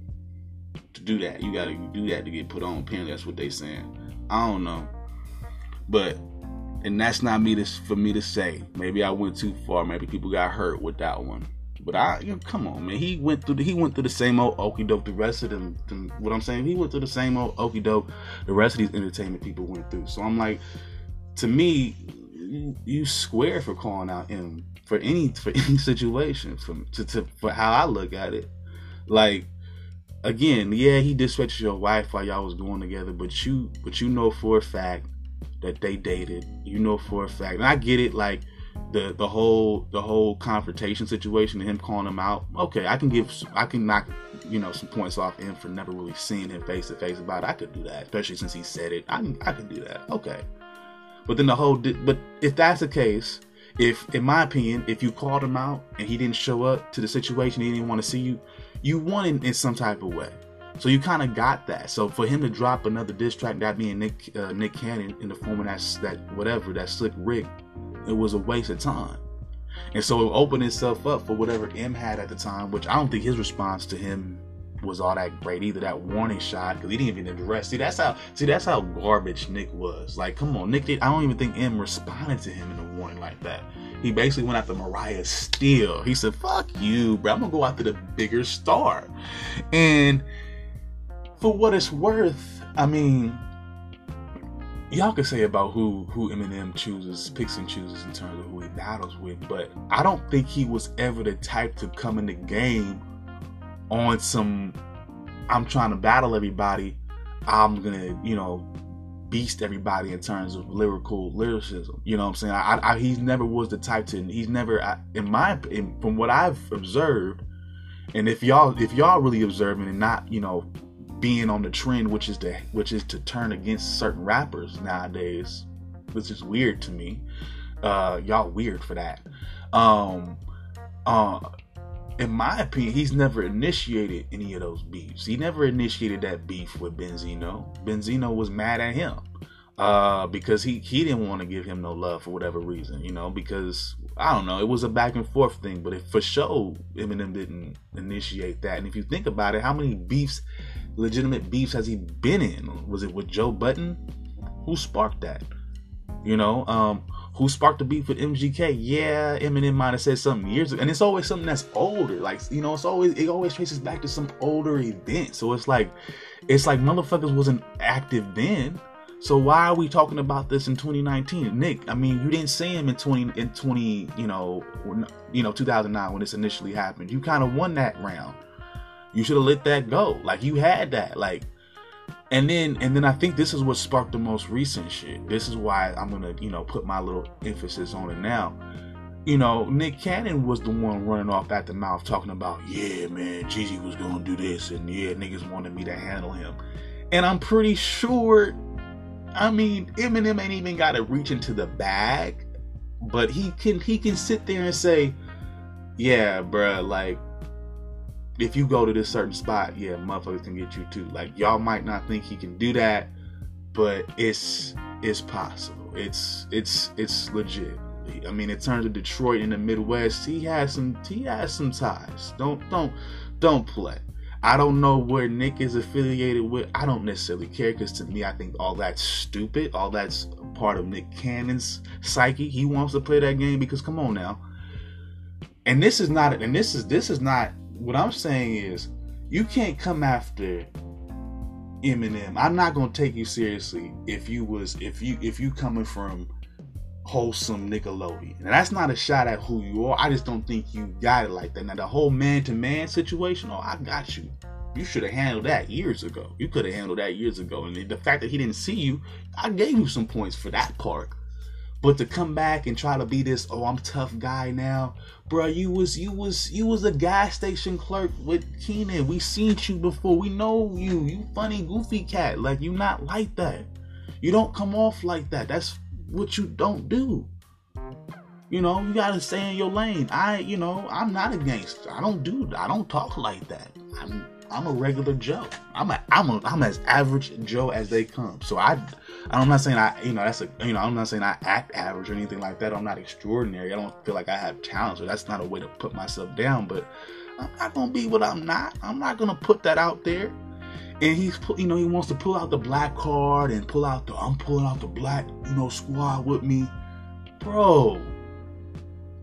to do that. You gotta do that to get put on. Apparently, that's what they saying. I don't know, but and that's not me to for me to say. Maybe I went too far. Maybe people got hurt with that one. But I, you know, come on, man. He went through the he went through the same old okey doke. The rest of them, them, what I'm saying, he went through the same old okey doke. The rest of these entertainment people went through. So I'm like, to me, you, you square for calling out him for any for any situation. From to, to for how I look at it, like again, yeah, he disrespected your wife while y'all was going together, but you but you know for a fact that they dated. You know for a fact, and I get it. Like the the whole the whole confrontation situation and him calling him out. Okay, I can give I can knock you know some points off him for never really seeing him face to face about it. I could do that, especially since he said it. I I can do that. Okay, but then the whole but if that's the case. If, in my opinion, if you called him out and he didn't show up to the situation, he didn't want to see you, you won in, in some type of way. So you kind of got that. So for him to drop another diss track, that being Nick uh, Nick Cannon in the form of that that whatever that slick Rick, it was a waste of time. And so it opened itself up for whatever M had at the time, which I don't think his response to him was all that great either. That warning shot because he didn't even address. See, that's how. See, that's how garbage Nick was. Like, come on, Nick. Did, I don't even think M responded to him in a warning like that. He basically went after Mariah Steele. He said, "Fuck you, bro. I'm gonna go after the bigger star." And for what it's worth, I mean, y'all can say about who who Eminem chooses, picks and chooses in terms of who he battles with, but I don't think he was ever the type to come in the game on some. I'm trying to battle everybody. I'm gonna, you know, beast everybody in terms of lyrical lyricism. You know what I'm saying? I, I, he never was the type to. He's never, in my, in, from what I've observed, and if y'all, if y'all really observing and not, you know, being on the trend, which is to, which is to turn against certain rappers nowadays, which is weird to me. Uh, y'all weird for that. Um, uh, in my opinion, he's never initiated any of those beefs. He never initiated that beef with Benzino. Benzino was mad at him uh, because he he didn't want to give him no love for whatever reason, you know. Because I don't know, it was a back and forth thing. But for sure Eminem didn't initiate that, and if you think about it, how many beefs, legitimate beefs, has he been in? Was it with Joe Budden? Who sparked that? You know, um, who sparked the beef with MGK? Yeah, Eminem might have said something years ago, and it's always something that's older. Like you know, it's always it always traces back to some older event. So it's like, it's like motherfuckers wasn't active then. So why are we talking about this in 2019, Nick? I mean, you didn't see him in 20 in 20, you know, you know, 2009 when this initially happened. You kind of won that round. You should have let that go. Like you had that. Like and then and then I think this is what sparked the most recent shit. This is why I'm gonna, you know, put my little emphasis on it now. You know, Nick Cannon was the one running off at the mouth talking about, yeah, man, Jeezy was gonna do this, and yeah, niggas wanted me to handle him. And I'm pretty sure, I mean, Eminem ain't even gotta reach into the bag, but he can he can sit there and say, yeah, bruh, like if you go to this certain spot, yeah, motherfuckers can get you too. Like y'all might not think he can do that, but it's it's possible. It's it's it's legit. I mean, in terms of Detroit in the Midwest, he has some he has some ties. Don't don't don't play. I don't know where Nick is affiliated with. I don't necessarily care because to me, I think all that's stupid. All that's part of Nick Cannon's psyche. He wants to play that game because come on now. And this is not. And this is this is not. What I'm saying is, you can't come after Eminem. I'm not gonna take you seriously if you was if you if you coming from wholesome Nickelodeon. And that's not a shot at who you are. I just don't think you got it like that. Now the whole man to man situation, oh, I got you. You should have handled that years ago. You could have handled that years ago. And the fact that he didn't see you, I gave you some points for that part. But to come back and try to be this, oh, I'm tough guy now, bro. You was you was you was a gas station clerk with Kenan. We seen you before. We know you. You funny, goofy cat. Like you not like that. You don't come off like that. That's what you don't do. You know, you gotta stay in your lane. I, you know, I'm not a gangster. I don't do. I don't talk like that. I'm I'm a regular Joe. I'm a I'm a I'm as average Joe as they come. So I I'm not saying I you know that's a you know I'm not saying I act average or anything like that. I'm not extraordinary. I don't feel like I have talent. So that's not a way to put myself down. But I'm not gonna be what I'm not. I'm not gonna put that out there and he's you know he wants to pull out the black card and pull out the I'm pulling out the black you know squad with me, bro.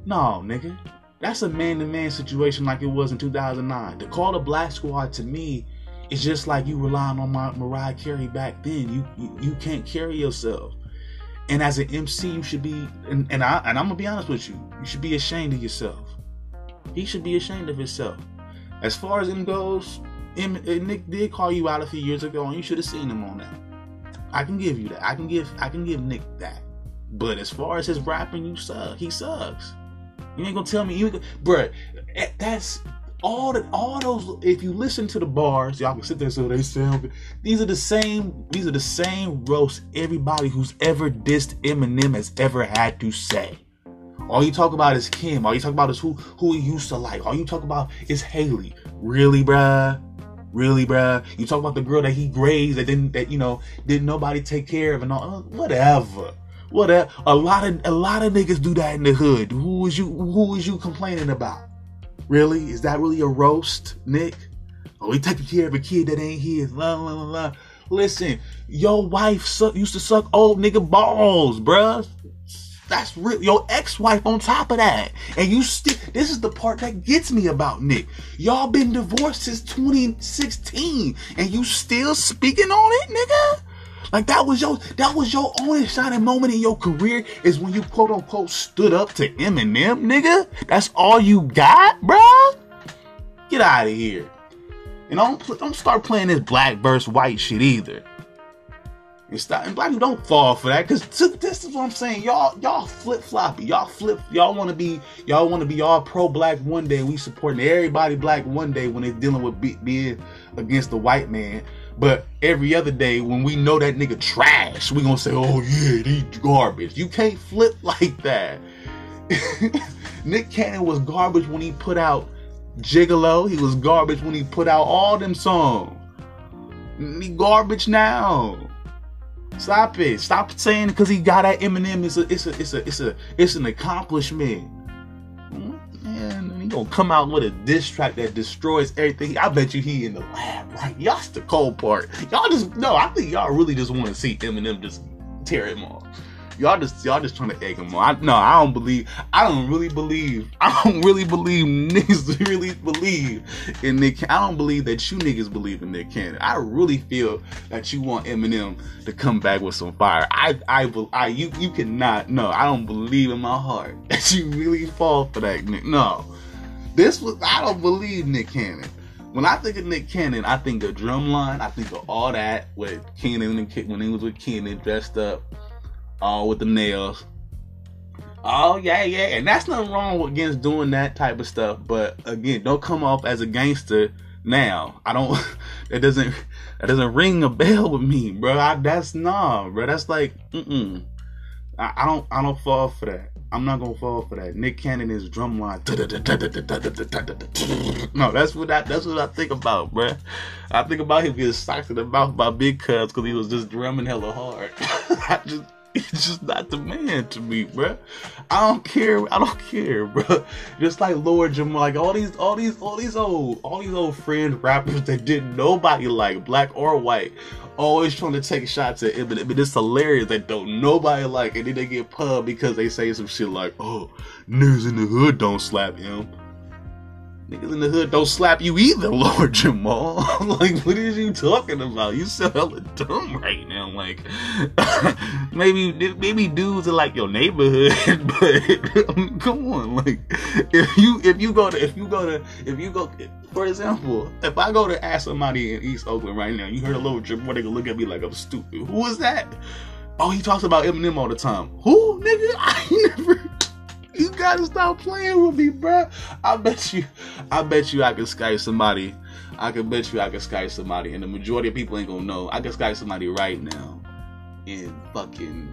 No, nigga, that's a man-to-man situation like it was in 2009. To call the black squad to me is just like you relying on my Mariah Carey back then. You you, you can't carry yourself. And as an MC, you should be, and, and I and I'm gonna be honest with you, you should be ashamed of yourself. He should be ashamed of himself. As far as him goes, uh, Nick did call you out a few years ago, and you should have seen him on that. I can give you that. I can give I can give Nick that. But as far as his rapping, you suck. He sucks. You ain't gonna tell me you, bruh. Eh, that's all that all those. If you listen to the bars, y'all can sit there so they sound. These are the same. These are the same roast everybody who's ever dissed Eminem has ever had to say. All you talk about is Kim. All you talk about is who who he used to like. All you talk about is Hailie Really, bruh? Really, bruh? You talk about the girl that he grazed that didn't that you know didn't nobody take care of and all uh, whatever. Whatever. A lot of a lot of niggas do that in the hood. Who is you who was you complaining about? Really? Is that really a roast, Nick? Oh, he taking care of a kid that ain't his. La la la la. Listen, your wife suck, used to suck old nigga balls, bruh. That's real. Your ex-wife on top of that. And you still, this is the part that gets me about Nick. Y'all been divorced since 2016 and you still speaking on it, nigga? Like that was your, that was your only shining moment in your career is when you quote unquote stood up to Eminem, nigga? That's all you got, bruh? Get out of here. And don't, don't start playing this black versus white shit either and stop. And black people don't fall for that because this is what I'm saying. Y'all, y'all flip floppy. Y'all flip. Y'all want to be. Y'all want to be all pro black one day. We supporting everybody black one day when they're dealing with be, being against the white man. But every other day, when we know that nigga trash, we gonna say, "Oh yeah, he garbage." You can't flip like that. Nick Cannon was garbage when he put out Gigolo. He was garbage when he put out all them songs. He garbage now. Stop it. Stop saying because he got at Eminem. It's a, it's a, it's a, it's a, it's an accomplishment. Gonna come out with a diss track that destroys everything. I bet you he in the lab, right? Y'all's the cold part. Y'all just no. I think y'all really just want to see Eminem just tear him off y'all just y'all just trying to egg him on. I, no, I don't believe. I don't really believe. I don't really believe niggas really believe in Nick. I don't believe that you niggas believe in Nick Cannon. I really feel that you want Eminem to come back with some fire. I I I you you cannot. No, I don't believe in my heart that you really fall for that. No, this was. I don't believe Nick Cannon. When I think of Nick Cannon, I think of Drumline. I think of all that with Cannon and when he was with Cannon dressed up all with the nails. Oh yeah, yeah, and that's nothing wrong with against doing that type of stuff. But again, don't come off as a gangster now. I don't. That doesn't. That doesn't ring a bell with me, bro. I, that's nah, bro. That's like, mm. I, I don't. I don't fall for that. I'm not gonna fall for that. Nick Cannon is drumline. No, that's what I that's what I think about, bruh. I think about him getting socked in the mouth by Big Cuz because he was just drumming hella hard. I just he's just not the man to me, bruh. I don't care. I don't care, bruh. Just like Lord Jamar, like all these, all these, all these old, all these old friend rappers that didn't nobody like, black or white, always trying to take shots at Eminem. But it's hilarious that don't nobody like, and then they get pub because they say some shit like, "Oh, niggas in the hood don't slap him." Niggas in the hood don't slap you either, Lord Jamar. like, what is you talking about? You sound hella dumb right now. Like, maybe maybe dudes are like your neighborhood, but mean, come on. Like, if you if you go to if you go to if you go for example, if I go to ask somebody in East Oakland right now, you heard a little Jamal, they gonna look at me like I'm stupid. Who is that? Oh, he talks about Eminem all the time. Who, nigga? I never. You gotta stop playing with me, bro. I bet you, I bet you, I can Skype somebody. I can bet you, I can Skype somebody, and the majority of people ain't gonna know. I can Skype somebody right now, in fucking.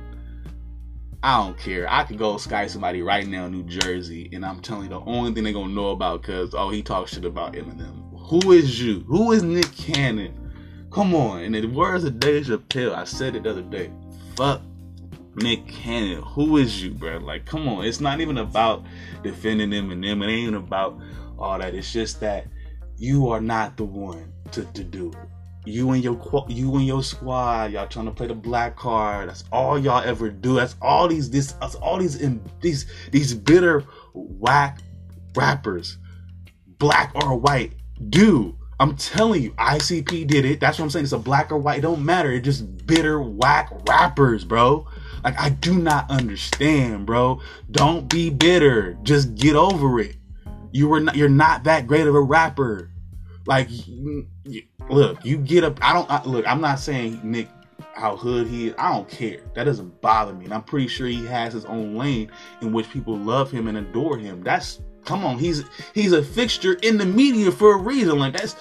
I don't care. I could go Skype somebody right now in New Jersey, and I'm telling you, the only thing they gonna know about, cause oh, he talks shit about Eminem. Who is you? Who is Nick Cannon? Come on. And the words of Dave Chappelle, I said it the other day. Fuck Nick Cannon, who is you, bro? Like, come on. It's not even about defending Eminem. It ain't even about all that. It's just that you are not the one to, to do it. You and your you and your squad, y'all trying to play the black card. That's all y'all ever do. That's all these this that's all these in, these these bitter whack rappers, black or white, do. I'm telling you, ICP did it. That's what I'm saying. It's a black or white. It don't matter. It's just bitter whack rappers, bro. Like I do not understand, bro. Don't be bitter. Just get over it. You were not you're not that great of a rapper. Like look, you get up I don't I, look, I'm not saying Nick how hood he is. I don't care. That doesn't bother me. And I'm pretty sure he has his own lane in which people love him and adore him. That's come on, he's he's a fixture in the media for a reason. Like that's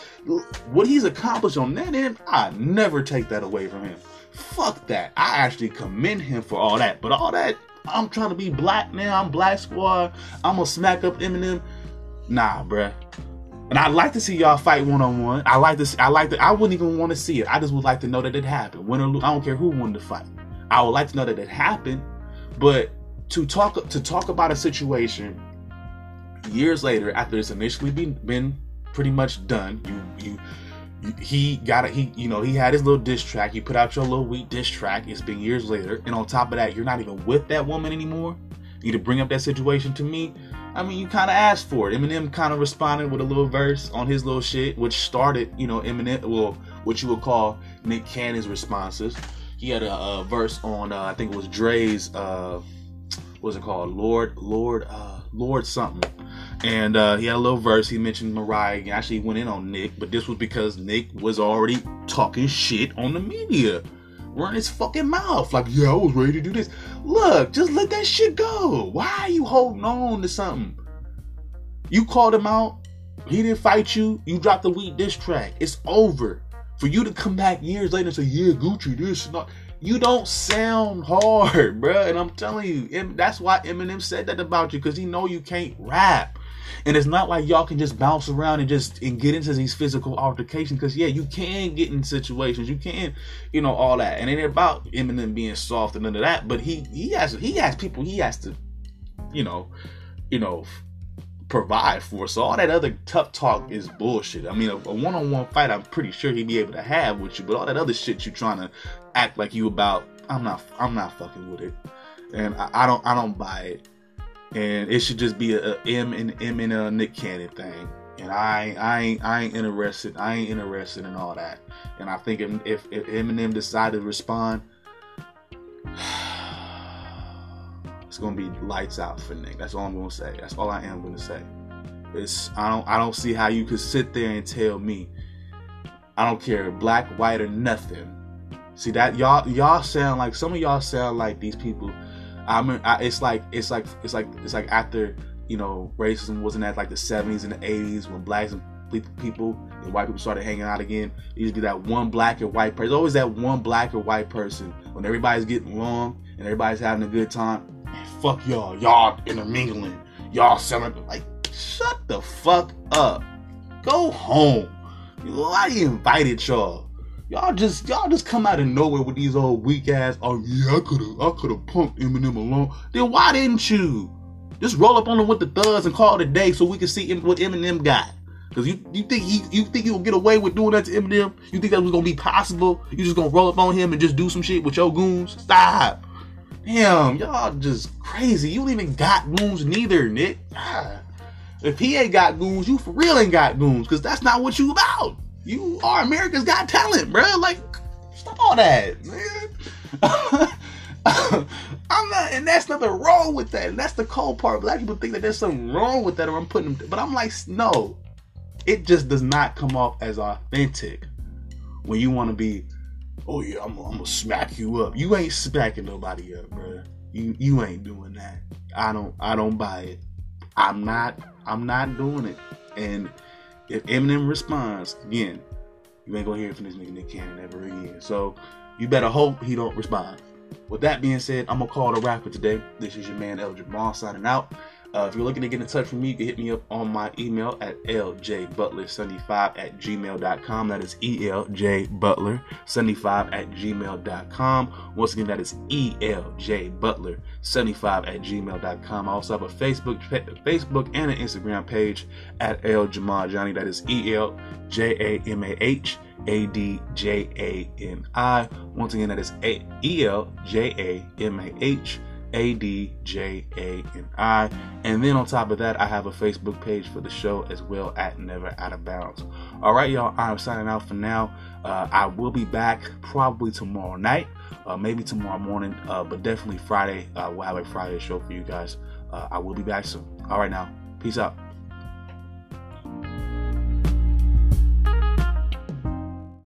what he's accomplished on that end. I never take that away from him. Fuck that. I actually commend him for all that. But all that, I'm trying to be black now. I'm Black Squad. I'm gonna smack up Eminem. Nah, bruh. And I'd like to see y'all fight one on one. I like this. I like that. I wouldn't even want to see it. I just would like to know that it happened. Win or lose, I don't care who won the fight. I would like to know that it happened. But to talk to talk about a situation years later after it's initially been been pretty much done, you you he got it. He, you know, he had his little diss track. You put out your little weak diss track. It's been years later, and on top of that, you're not even with that woman anymore. You to bring up that situation to me. I mean, you kind of asked for it. Eminem kind of responded with a little verse on his little shit, which started, you know, Eminem, well, what you would call Nick Cannon's responses. He had a, a verse on, uh, I think it was Dre's, uh, what was it called? Lord, Lord, uh, Lord something and uh, he had a little verse. He mentioned Mariah. He actually went in on Nick, but this was because Nick was already talking shit on the media, running his fucking mouth. Like, yeah, I was ready to do this. Look, just let that shit go. Why are you holding on to something? You called him out. He didn't fight you. You dropped the weak diss track. It's over. For you to come back years later and say, yeah, Gucci, this is not you don't sound hard, bro. And I'm telling you, that's why Eminem said that about you, because he know you can't rap. And it's not like y'all can just bounce around and just and get into these physical altercations. Because yeah, you can get in situations, you can, you know, all that. And it ain't about Eminem being soft and none of that. But he he has he has people he has to, you know, you know, provide for. So all that other tough talk is bullshit. I mean, a, a one-on-one fight, I'm pretty sure he'd be able to have with you. But all that other shit you trying to act like you about, I'm not I'm not fucking with it. And I, I don't I don't buy it and it should just be a, M and M and a Nick Cannon thing. And I, I ain't, I ain't interested. I ain't interested in all that. And I think if, if, if Eminem decided to respond, it's gonna be lights out for Nick. That's all I'm gonna say. That's all I am gonna say. It's I don't I don't see how you could sit there and tell me I don't care black, white, or nothing. See that y'all y'all sound like some of y'all sound like these people I mean, I, it's like it's like it's like it's like after you know racism wasn't at like the 70s and the 80s when blacks and people and white people started hanging out again. It used to be that one black or white person. always that one black or white person when everybody's getting along and everybody's having a good time. Fuck y'all. Y'all intermingling. Y'all selling. Like, shut the fuck up. Go home. You invited y'all? Y'all just y'all just come out of nowhere with these old weak ass. Oh yeah, I could have I could have punked Eminem alone. Then why didn't you? Just roll up on him with the thugs and call it a day so we can see what Eminem got. Cause you you think he you think he'll get away with doing that to Eminem? You think that was gonna be possible? You just gonna roll up on him and just do some shit with your goons? Stop. Damn, y'all just crazy. You don't even got goons neither, Nick. Ah. If he ain't got goons, you for real ain't got goons, cause that's not what you about. You are America's Got Talent, bro. Like, stop all that, man. I'm not, and that's nothing wrong with that. And that's the cold part. Black people think that there's something wrong with that, or I'm putting them. But I'm like, no, it just does not come off as authentic when you want to be. Oh yeah, I'm, I'm, gonna smack you up. You ain't smacking nobody up, bro. You you ain't doing that. I don't I don't buy it. I'm not I'm not doing it. And if Eminem responds again, you ain't gonna hear from this nigga Nick Cannon ever again. So you better hope he don't respond. With that being said, I'm gonna call wrap for today. This is your man El Jamal signing out. Uh, if you're looking to get in touch with me, you can hit me up on my email at ljbutler75 at gmail.com. That is eljbutler75 at gmail.com. Once again, that is eljbutler75 at gmail.com. I also have a Facebook, Facebook and an Instagram page at Jamal That is E L J A M A H A D J A N I. Once again, that is E L J A M A H A D J A N I. And then on top of that, I have a Facebook page for the show as well at Never Out of Bounds. All right, y'all, I'm signing out for now. Uh, I will be back probably tomorrow night, uh, maybe tomorrow morning, uh, but definitely Friday. Uh, we'll have a Friday show for you guys. Uh, I will be back soon. All right, now, peace out.